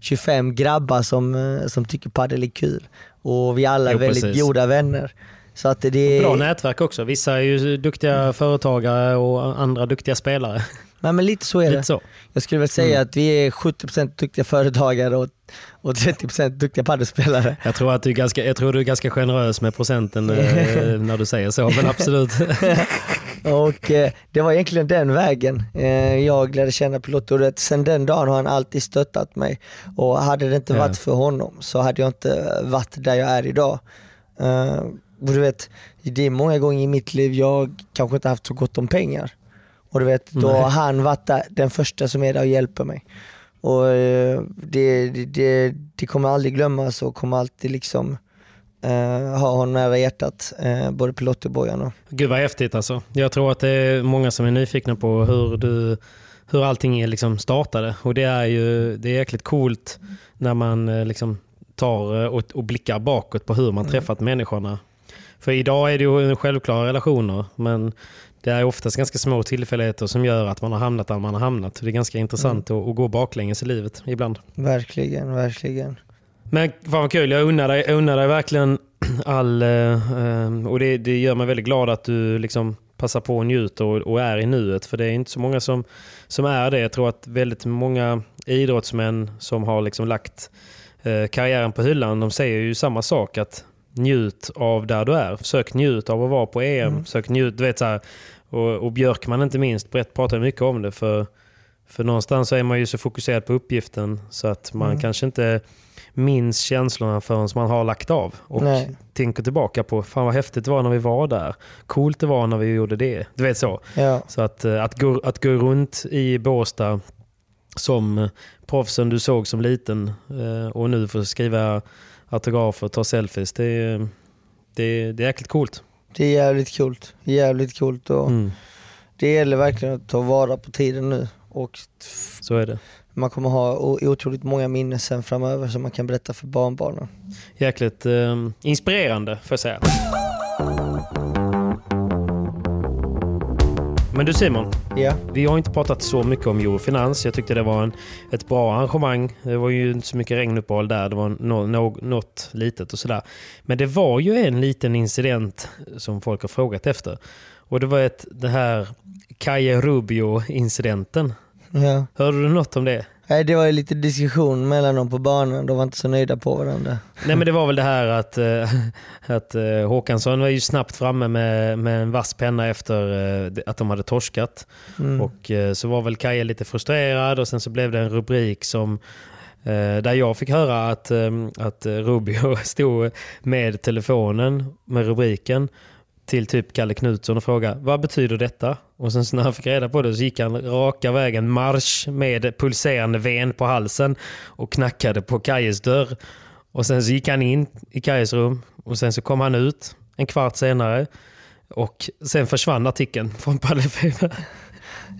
25 grabbar som, eh, som tycker padel är kul. Och vi alla är Jo, väldigt precis. goda vänner. Så att det Bra nätverk också. Vissa är ju duktiga företagare och andra duktiga spelare. Nej, men lite så är det. Lite så. Jag skulle väl säga att vi är 70% duktiga företagare och, och 30% duktiga padelspelare. Jag tror, att du är ganska, jag tror du är ganska generös med procenten eh, när du säger så, men absolut. Och eh, det var egentligen den vägen eh, jag lärde känna Piloto. Och det- Sen den dagen har han alltid stöttat mig. Och hade det inte Ja. varit för honom så hade jag inte varit där jag är idag. Eh, och du vet, det är många gånger i mitt liv jag kanske inte haft så gott om pengar. Och du vet, då Nej. har han varit där, den första som är där och hjälper mig. Och eh, det, det, det, det kommer aldrig glömmas och kommer alltid liksom eh, ha honom nära hjärtat, eh, både Piloto och Bojan. och- Gud vad häftigt alltså. Jag tror att det är många som är nyfikna på hur, du, hur allting är liksom startade. Och det är ju det är jäkligt coolt när man liksom tar och, och blickar bakåt på hur man träffat människorna. För idag är det ju självklara relationer, men det är oftast ganska små tillfälligheter som gör att man har hamnat där man har hamnat. Det är ganska intressant att, att gå baklänges i livet ibland. Verkligen, verkligen. Men fan vad kul, jag unnar dig, jag unnar dig verkligen all... eh, eh, och det, det gör mig väldigt glad att du liksom passar på och njuter och, och är i nuet. För det är inte så många som, som är det. Jag tror att väldigt många idrottsmän som har liksom lagt eh, karriären på hyllan, de säger ju samma sak. att Njut av där du är. Försök njut av att vara på EM. Försök njut, du vet så här, och, och Björkman inte minst, Brett pratar mycket om det. För, för någonstans så är man ju så fokuserad på uppgiften så att man kanske inte minns känslorna förrän man har lagt av. Och Nej. tänker tillbaka på, fan vad häftigt det var när vi var där. Coolt det var när vi gjorde det. Du vet så. Ja, Så att, eh, att, gå, att gå runt i Båstad som proffsen du såg som liten eh, och nu få skriva autografer ta selfies. Det är, det är, det är jäkligt coolt. det är jävligt coolt. Jävligt coolt och Mm, det gäller verkligen att ta vara på tiden nu. Och så är det. man kommer ha otroligt många minnen sen framöver som man kan berätta för barnbarnen. Jäkligt eh, inspirerande får jag säga. Men du Simon, Ja, vi har inte pratat så mycket om Eurofinans. Jag tyckte det var en, ett bra arrangemang. Det var ju inte så mycket regnuppehåll där. Det var no, no, något litet och sådär. Men det var ju en liten incident som folk har frågat efter. Och det var ett, det här Kaje Rubio-incidenten. ja. Hörde du något om det? Nej, det var ju lite diskussion mellan dem på banan, de var inte så nöjda på varandra. Nej men det var väl det här att, eh, att eh, Håkansson var ju snabbt framme med, med en vass penna efter eh, att de hade torskat. Mm. Och så var väl Kaja lite frustrerad och sen så blev det en rubrik som där jag fick höra att, att Rubio stod med telefonen med rubriken till typ Kalle Knutsson och frågade vad betyder detta? Och sen när han fick reda på det så gick han raka vägen marsch med pulserande ven på halsen och knackade på Kajes dörr. Och sen så gick han in i Kajes rum och sen så kom han ut en kvart senare och sen försvann artikeln från Padelfeber.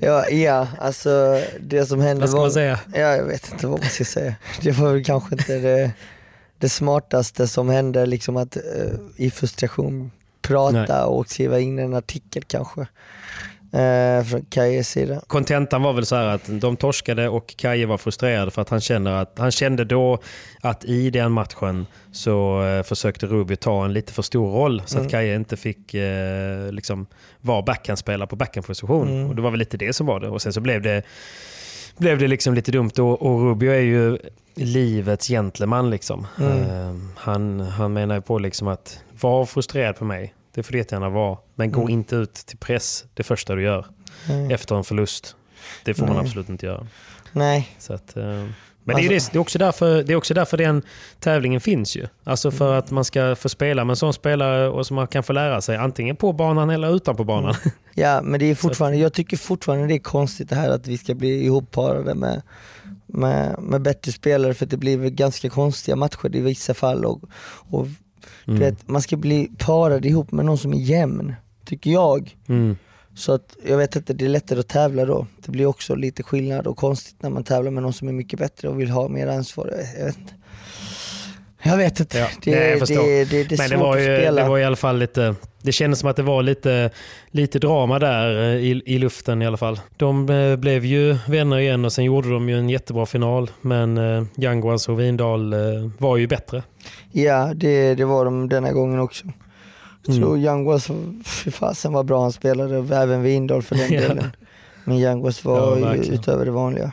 Ja, ja, alltså det som hände Vad ska var... man säga? Ja, jag vet inte vad man ska säga. Det var väl kanske inte det, det smartaste som hände, liksom att eh, i frustration prata Nej. och skriva in en artikel kanske. Eh, från Kajes sida. Kontentan var väl så här att de torskade och Kaje var frustrerad för att han känner att han kände då att i den matchen så eh, försökte Rubio ta en lite för stor roll så att Kaje inte fick eh, liksom vara backhandspelare på backhandposition. Och det var väl lite det som var det. Och sen så blev det blev det liksom lite dumt. Och, och Rubio är ju livets gentleman. Liksom. Mm. Eh, han, han menar ju på liksom att var frustrerad på mig. Det får du jättegärna vara. Men gå Mm. inte ut till press det första du gör Nej. efter en förlust. Det får man Nej. absolut inte göra. Nej. Så att, eh, men det är, Alltså- det, det, är också därför, det är också därför den tävlingen finns ju. Alltså Mm. för att man ska få spela med en sån spelare och som man kan få lära sig antingen på banan eller utanpå banan. Ja, men det är fortfarande, jag tycker fortfarande det är konstigt det här att vi ska bli ihopparade med, med, med bättre spelare för det blir ganska konstiga matcher i vissa fall. Och, och Mm. vet, man ska bli parad ihop med någon som är jämn, tycker jag. Mm. Så att jag vet inte, det är lättare att tävla då. Det blir också lite skillnad och konstigt när man tävlar med någon som är mycket bättre och vill ha mer ansvar. Jag vet inte. Jag vet inte. Ja, det, nej, jag det, förstår. det, det, är Men det var, ju, spela. det var i alla fall lite... Det kändes som att det var lite, lite drama där eh, i, i luften i alla fall. De eh, blev ju vänner igen och sen gjorde de ju en jättebra final. Men eh, Yanguas och Vindal eh, var ju bättre. Ja, det, det var de denna gången också. Mm. Så Young was, fy fasen vad bra han spelade, även Windahl för den delen. Men Young was Ja, var ju utöver det vanliga.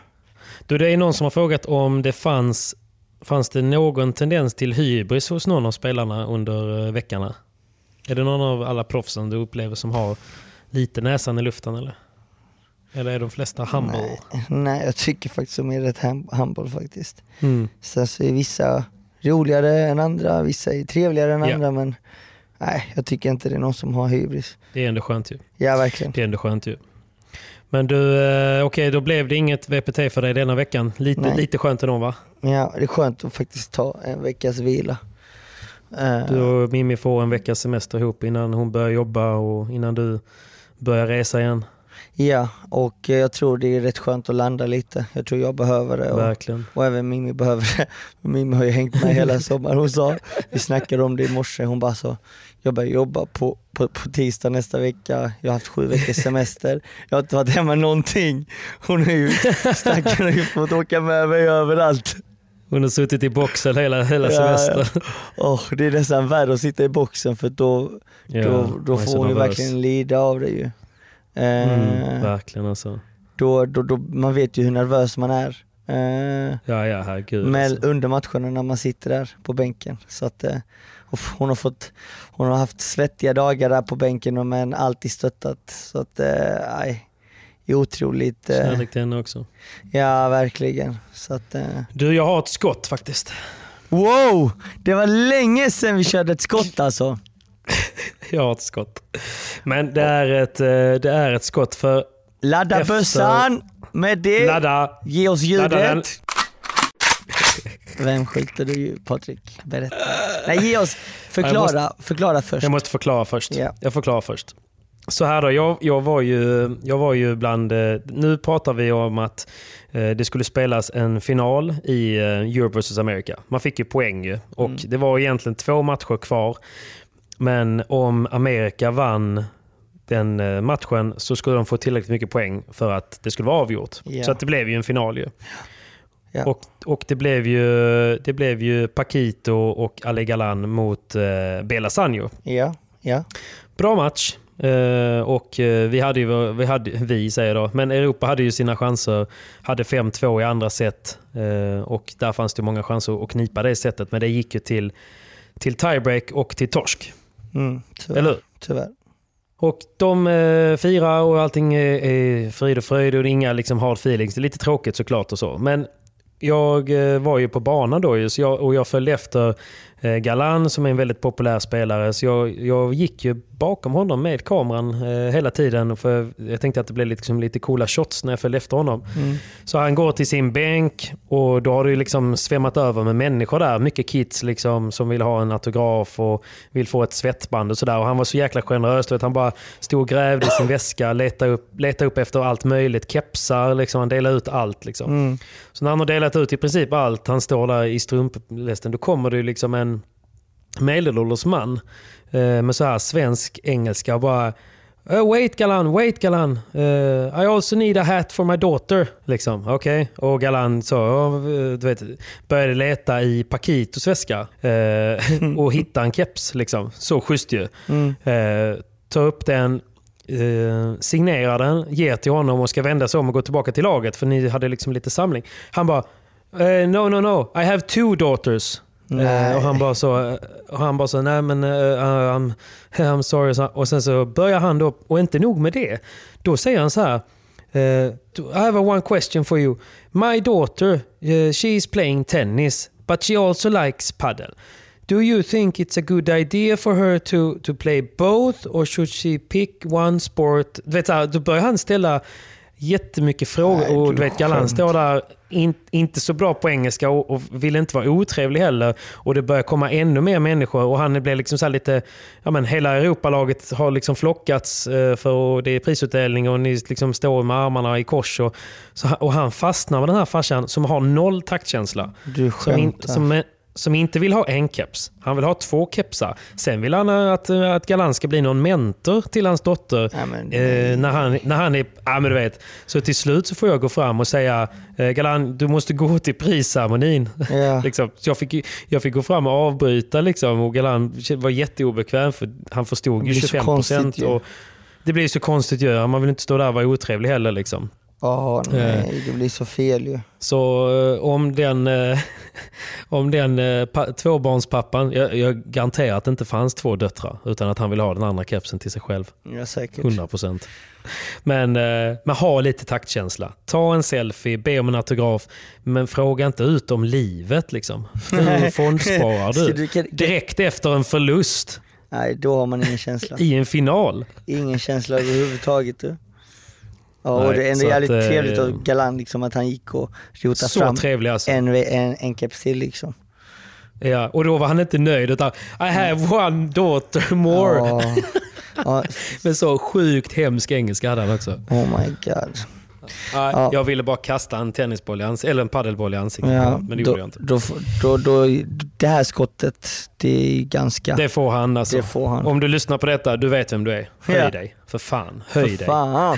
Du, det är någon som har frågat om det fanns, fanns det någon tendens till hybris hos någon av spelarna under eh, veckorna? Är det någon av alla proffsen du upplever som har lite näsan i luften eller? Eller är de flesta humble? Nej, nej, jag tycker faktiskt de är rätt humble faktiskt. Mm. Sen så är vissa roligare än andra, vissa är trevligare än Ja. andra men nej, jag tycker inte det är någon som har hybris. Det är ändå skönt ju. Ja, verkligen. Det är ändå skönt ju. Men du, eh, okej då blev det inget VPT för dig denna veckan. Lite, Nej. lite skönt ändå va? Ja, det är skönt att faktiskt ta en veckas vila. Eh, Du och Mimmi får en veckas semester ihop innan hon börjar jobba och innan du börjar resa igen. Ja, och eh, jag tror det är rätt skönt att landa lite. Jag tror jag behöver det. Och, Verkligen. och även Mimmi behöver det. Mimmi har ju hängt med hela sommaren. Hon sa, vi snackade om det i morse, hon bara så, jag börjar jobba på, på, på tisdag nästa vecka, jag har haft sju veckors semester, jag har inte varit hemma någonting. Hon är ju, stackaren har ju fått åka med mig överallt. Hon har suttit i boxen hela, hela Ja, semestern. Åh, det är nästan värre att sitta i boxen för då, Ja, då, då får hon ju verkligen lida av det ju. Eh, Mm, verkligen alltså. då, då, då, man vet ju hur nervös man är. Eh, Ja, ja, herregud. med, Alltså. under matcherna när man sitter där på bänken. Så att, eh, hon, har fått, hon har haft svettiga dagar där på bänken och men alltid stöttat. Så att, eh, nej, är otroligt. Eh, Kärlek till henne också. ja, verkligen. Så att, eh, Du, jag har ett skott faktiskt. wow! Det var länge sedan vi körde ett skott alltså. Jag har ett skott. Men det är ett, eh, det är ett skott för Ladda Efter- bössan med det. ladda. Ge oss Ladda den. Vem skjuter du Patrik? Berätta. Nej, ge oss, förklara, Jag förklara först. Jag måste förklara först. Ja. Jag förklarar först. Så här då, jag, jag, var ju, jag var ju bland... eh, Nu pratar vi om att eh, det skulle spelas en final i eh, Europe vs America. Man fick ju poäng ju. Och Mm. det var egentligen två matcher kvar. Men om Amerika vann den matchen så skulle de få tillräckligt mycket poäng för att det skulle vara avgjort. Ja. Så att det blev ju en final ju. Ja. Och, och det blev ju, det blev ju Paquito och Ale Galan mot eh, Bela Sanjo. Ja, ja. Bra match. Eh, och eh, vi hade ju, vi, hade, vi säger då, men Europa hade ju sina chanser. Hade 5-2 i andra set eh, och där fanns det många chanser att knipa det setet. Men det gick ju till, till tiebreak och till torsk. Mm, tyvärr. Eller hur? tyvärr. Och de eh, firar och allting är, är frid och fröjd och det är inga liksom, hard feelings. Det är lite tråkigt såklart och så. Men jag eh, var ju på banan då så jag, och jag följde efter Galan som är en väldigt populär spelare. Så jag, jag gick ju bakom honom med kameran eh, hela tiden. För jag tänkte att det blev liksom lite coola shots när jag följde efter honom. Mm. Så han går till sin bänk och då har det liksom svämmat över med människor där. Mycket kids liksom som vill ha en autograf och vill få ett svettband och sådär. Och han var så jäkla generös. Vet, han bara stod och grävde i sin väska, letade upp, letade upp efter allt möjligt. Kepsar, liksom, han delade ut allt. Liksom. Mm. Så när han har delat ut i princip allt, han står där i strumplästen, då kommer det liksom en medelålders man eh, med så här svensk engelska och bara "Oh, Wait Galan, wait Galan. Eh, I also need a hat for my daughter. Liksom. Okej. Och Galan så, du vet, började leta i Paquitos väska eh, och hitta en keps. Liksom. Så schysst ju. Mm. Eh, tar upp den, eh, signerar den, ger till honom och ska vända sig om och gå tillbaka till laget för ni hade liksom lite samling. Han bara eh, No, no, no. I have two daughters. Nej. Eh, och han bara så, och han bara så nej men uh, I'm, I'm sorry. Så- Och sen så börjar han då, och inte nog med det. Då säger han så här. eh, I have a one question for you. My daughter, uh, she is playing tennis, but she also likes paddle. Do you think it's a good idea for her to, to play both or should she pick one sport? Du vet, så här, då börjar han ställa jättemycket frågor Nej, och du vet Galan står där in, inte så bra på engelska och, och vill inte vara otrevlig heller. Och det börjar komma ännu mer människor och han blir liksom så lite, ja men hela Europalaget har liksom flockats eh, för och det är prisutdelning och ni liksom står med armarna i kors. Och, så, och han fastnar med den här farsan som har noll taktkänsla. Du Som, in, skämtar. som, som inte vill ha en keps. Han vill ha två kepsar. Sen vill han att, att Galan ska bli någon mentor till hans dotter. Ja, men- eh, när, han, när han är... Ja, men du vet. Så till slut så får jag gå fram och säga eh, Galan, du måste gå till prisceremonin. Ja. liksom. Så jag, fick, jag fick gå fram och avbryta liksom, och Galan var jätteobekväm för han förstod ju blir så 25 konstigt procent. Det blir så konstigt ju. Man vill inte stå där och vara otrevlig heller. Liksom. Ja, nej, det blir så fel ju. Så eh, om den, eh, om den eh, pa, tvåbarnspappan, jag, jag garanterar att det inte fanns två döttrar utan att han vill ha den andra kepsen till sig själv. Ja, säkert. 100%. Men, eh, men ha lite taktkänsla. Ta en selfie, be om en autograf, men fråga inte ut om livet. Liksom. Hur fondsparar du? Direkt efter en förlust Nej, då har man ingen känsla. i en final. Ingen känsla överhuvudtaget. Du. Ja, och det är ändå jävligt att, eh, trevligt och galant liksom, att han gick och rotade fram trevlig alltså. en, en, en keps till. Liksom. Ja, och då var han inte nöjd utan I have one daughter more. Ja, ja, Men så sjukt hemsk engelska hade han också. oh my god. Ja, Ja. Jag ville bara kasta en tennisboll eller en padelboll i ansiktet Ja, men det gjorde då, jag inte. Då, då, då, det här skottet, det är ganska... Det får han alltså. Det får han. Om du lyssnar på detta, du vet vem du är. Höj Ja. dig. För fan, höj För dig. fan.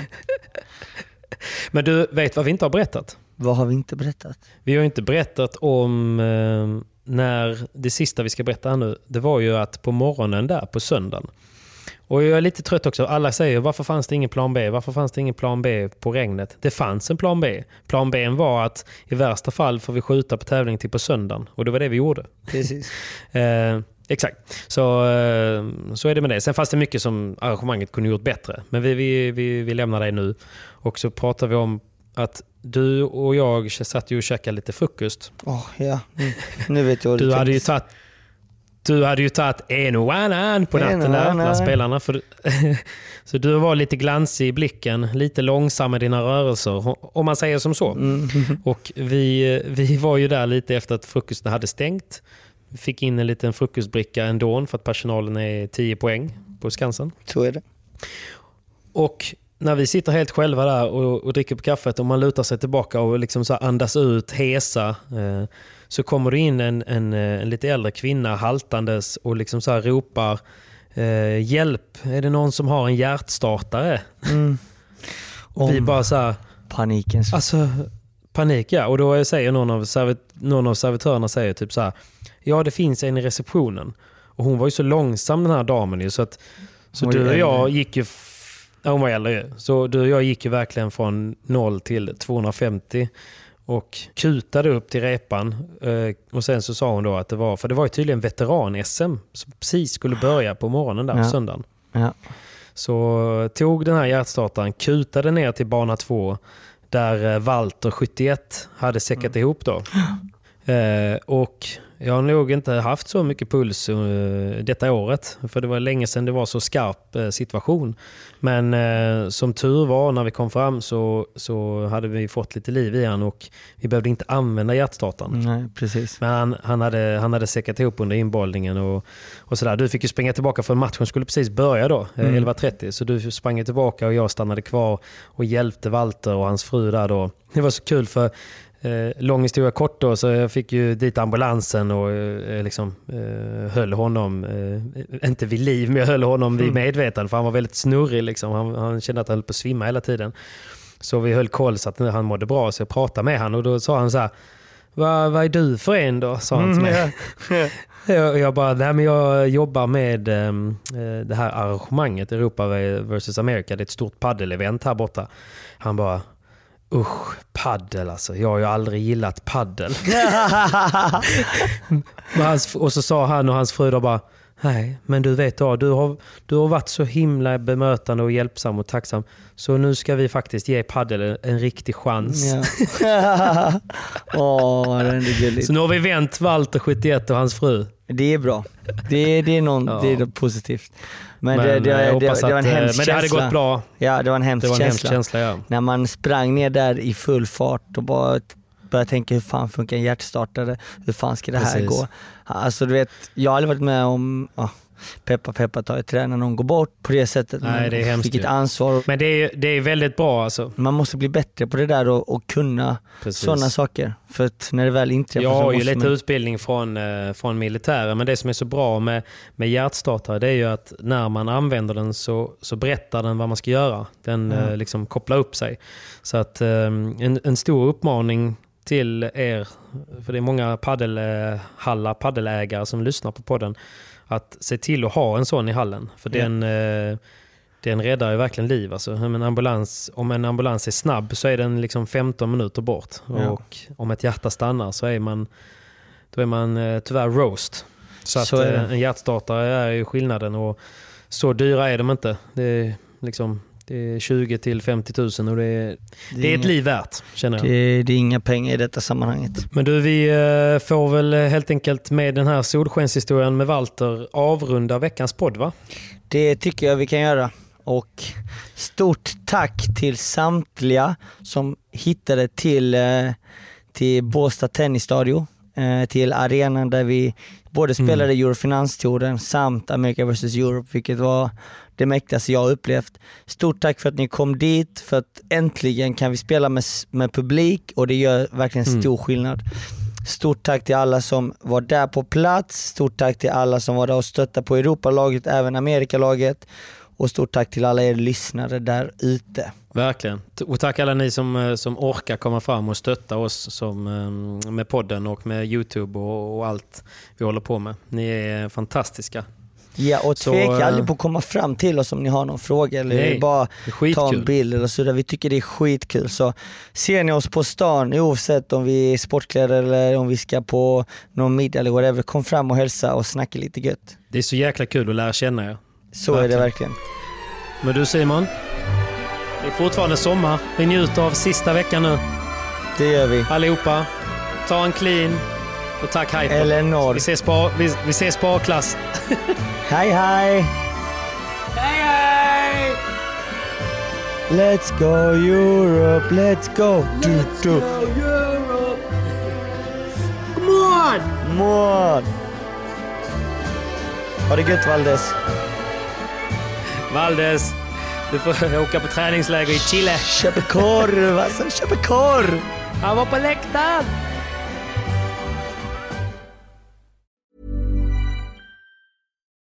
Men du vet vad vi inte har berättat? Vad har vi inte berättat? Vi har inte berättat om eh, när det sista vi ska berätta här nu, det var ju att på morgonen där på söndagen. Och jag är lite trött också. Alla säger varför fanns det ingen plan B? Varför fanns det ingen plan B på regnet? Det fanns en plan B. Plan B var att i värsta fall får vi skjuta på tävling till på söndagen. Och det var det vi gjorde. Precis. Eh, exakt. Så, eh, så är det med det. Sen fanns det mycket som arrangemanget kunde gjort bättre. Men vi, vi, vi, vi lämnar det nu. Och så pratar vi om att du och jag satt ju och käkade lite frukost. Åh, ja. Mm. Nu vet jag vad Du hade ju tagit du hade ju tagit en och annan på En natten där bland spelarna. För, så du var lite glansig i blicken, lite långsam i dina rörelser, om man säger som så. Mm. Och vi, vi var ju där lite efter att frukosten hade stängt. Vi fick in en liten frukostbricka ändå för att personalen är 10 poäng på Skansen. Så är det. Och när vi sitter helt själva där och, och dricker på kaffet och man lutar sig tillbaka och liksom så andas ut, hesa, eh, så kommer det in en, en, eh, en lite äldre kvinna haltandes och liksom så ropar eh, hjälp, är det någon som har en hjärtstartare? Mm. Och vi bara så här, paniken. så- Alltså, panik ja. Och då säger någon av, servit, någon av servitörerna säger typ så här. Ja, det finns en i receptionen. Och hon var ju så långsam den här damen ju, så att så Hon du och äldre. jag gick ju... Ja, hon var äldre ju. Så du och jag gick ju verkligen från 0 till 250 och kutade upp till repan. Eh, Och sen så sa hon då att det var, för det var ju tydligen veteran-SM som precis skulle börja på morgonen där på Ja. söndagen. Ja. Så tog den här hjärtstartaren, kutade ner till bana två där eh, Walter 71 hade säckat ihop då. Eh, och jag har nog inte haft så mycket puls eh, detta året. För det var länge sedan det var så skarp eh, situation. Men eh, som tur var när vi kom fram så, så hade vi fått lite liv i han och vi behövde inte använda hjärtstartaren. Nej, precis. Men han, han, hade, han hade säckat ihop under inbollningen och, och sådär. Du fick ju springa tillbaka för matchen skulle precis börja då, Mm. 11.30. Så du sprang tillbaka och jag stannade kvar och hjälpte Walter och hans fru där då. Det var så kul för Eh, lång historia kort då, så jag fick ju dit ambulansen och eh, liksom, eh, höll honom, eh, inte vid liv, men jag höll honom vid medvetande för han var väldigt snurrig. Liksom. Han, han kände att han höll på att svimma hela tiden. Så vi höll koll så att han mådde bra, så jag pratade med honom och då sa han så här, vad, vad är du för en då? Sa han till mig. Jag, jag bara, nej men jag jobbar med ehm, eh, det här arrangemanget, Europa vs America. Det är ett stort paddelevent här borta. Han bara, usch, paddel alltså. Jag har ju aldrig gillat paddel. Och så sa han och hans fru då bara, nej men du vet då, du har, du har varit så himla bemötande och hjälpsam och tacksam. Så nu ska vi faktiskt ge paddel en, en riktig chans. Ja. Åh, det är ändå gulligt. Så nu har vi vänt Walter 71 och hans fru. Det är bra. Det, det, är, någon, Ja. det är positivt. Men, Men, det, eh, det, det, det, det var en att, eh, hemsk men det hade känsla. gått bra. Ja, det var en hemsk, Det var en hemsk känsla. känsla ja. När man sprang ner där i full fart och bara började tänka hur fan funkar en hjärtstartare? Hur fan ska det här Precis. gå? Alltså du vet, jag har aldrig varit med om, ja, peppa peppa ta i trä när någon går bort på det sättet. Nej, det är hemskt Vilket ansvar. Men det är, det är väldigt bra alltså. Man måste bli bättre på det där och, och kunna sådana saker. För att när det väl inträffar Jag har ju lite man... utbildning från, eh, från militären, men det som är så bra med, med hjärtstartare det är ju att när man använder den så, så berättar den vad man ska göra. Den eh, liksom kopplar upp sig. Så att eh, en, en stor uppmaning till er, för det är många paddelhallar, paddelägare som lyssnar på podden, att se till att ha en sån i hallen. För Ja. den, eh, den räddar ju verkligen liv. Alltså, om, en ambulans, om en ambulans är snabb så är den liksom 15 minuter bort. Ja. Och om ett hjärta stannar så är man, då är man eh, tyvärr roast. Så, Så att eh, en hjärtstartare är ju skillnaden. Och så dyra är de inte. Det är, liksom, det är 20 till 50 000 och det är, det är ett inga- liv värt känner jag. Det, det är inga pengar i detta sammanhanget. Men du, vi eh, får väl helt enkelt med den här solskenshistorien med Walter avrunda veckans podd va? Det tycker jag vi kan göra. Och stort tack till samtliga som hittade till, eh, till Båstad Tennisstadio, eh, till arenan där vi både spelade Eurofinanstouren samt America vs Europe, vilket var det mäktigaste jag har upplevt. Stort tack för att ni kom dit, för att äntligen kan vi spela med, med publik och det gör verkligen stor skillnad. Stort tack till alla som var där på plats, stort tack till alla som var där och stöttade på Europalaget, även Amerikalaget och stort tack till alla er lyssnare där ute. Verkligen. Och tack alla ni som, eh, som orkar komma fram och stötta oss som, eh, med podden och med YouTube och, och allt vi håller på med. Ni är fantastiska. Ja och Så, tveka eh, aldrig på att komma fram till oss om ni har någon fråga eller Nej, bara ta en bild eller sådär. Vi tycker det är skitkul. Så ser ni oss på stan, oavsett om vi är sportkläder eller om vi ska på någon middag eller whatever, kom fram och hälsa och snacka lite gött. Det är så jäkla kul att lära känna er. Så är det verkligen. Men du Simon, det är fortfarande sommar. Vi njuter av sista veckan nu. Det gör vi. Allihopa, ta en clean och tack Hyper. Eleanor. Vi ses på, vi, vi ses på A-klass. Hej hej! Hej hej! Let's go Europe, let's go! Du, du. Come on! Mål! Ha det gött Valdes. Valdes, du får åka på träningsläger i Chile. Köp korv alltså, köp korv! Han var på läktaren!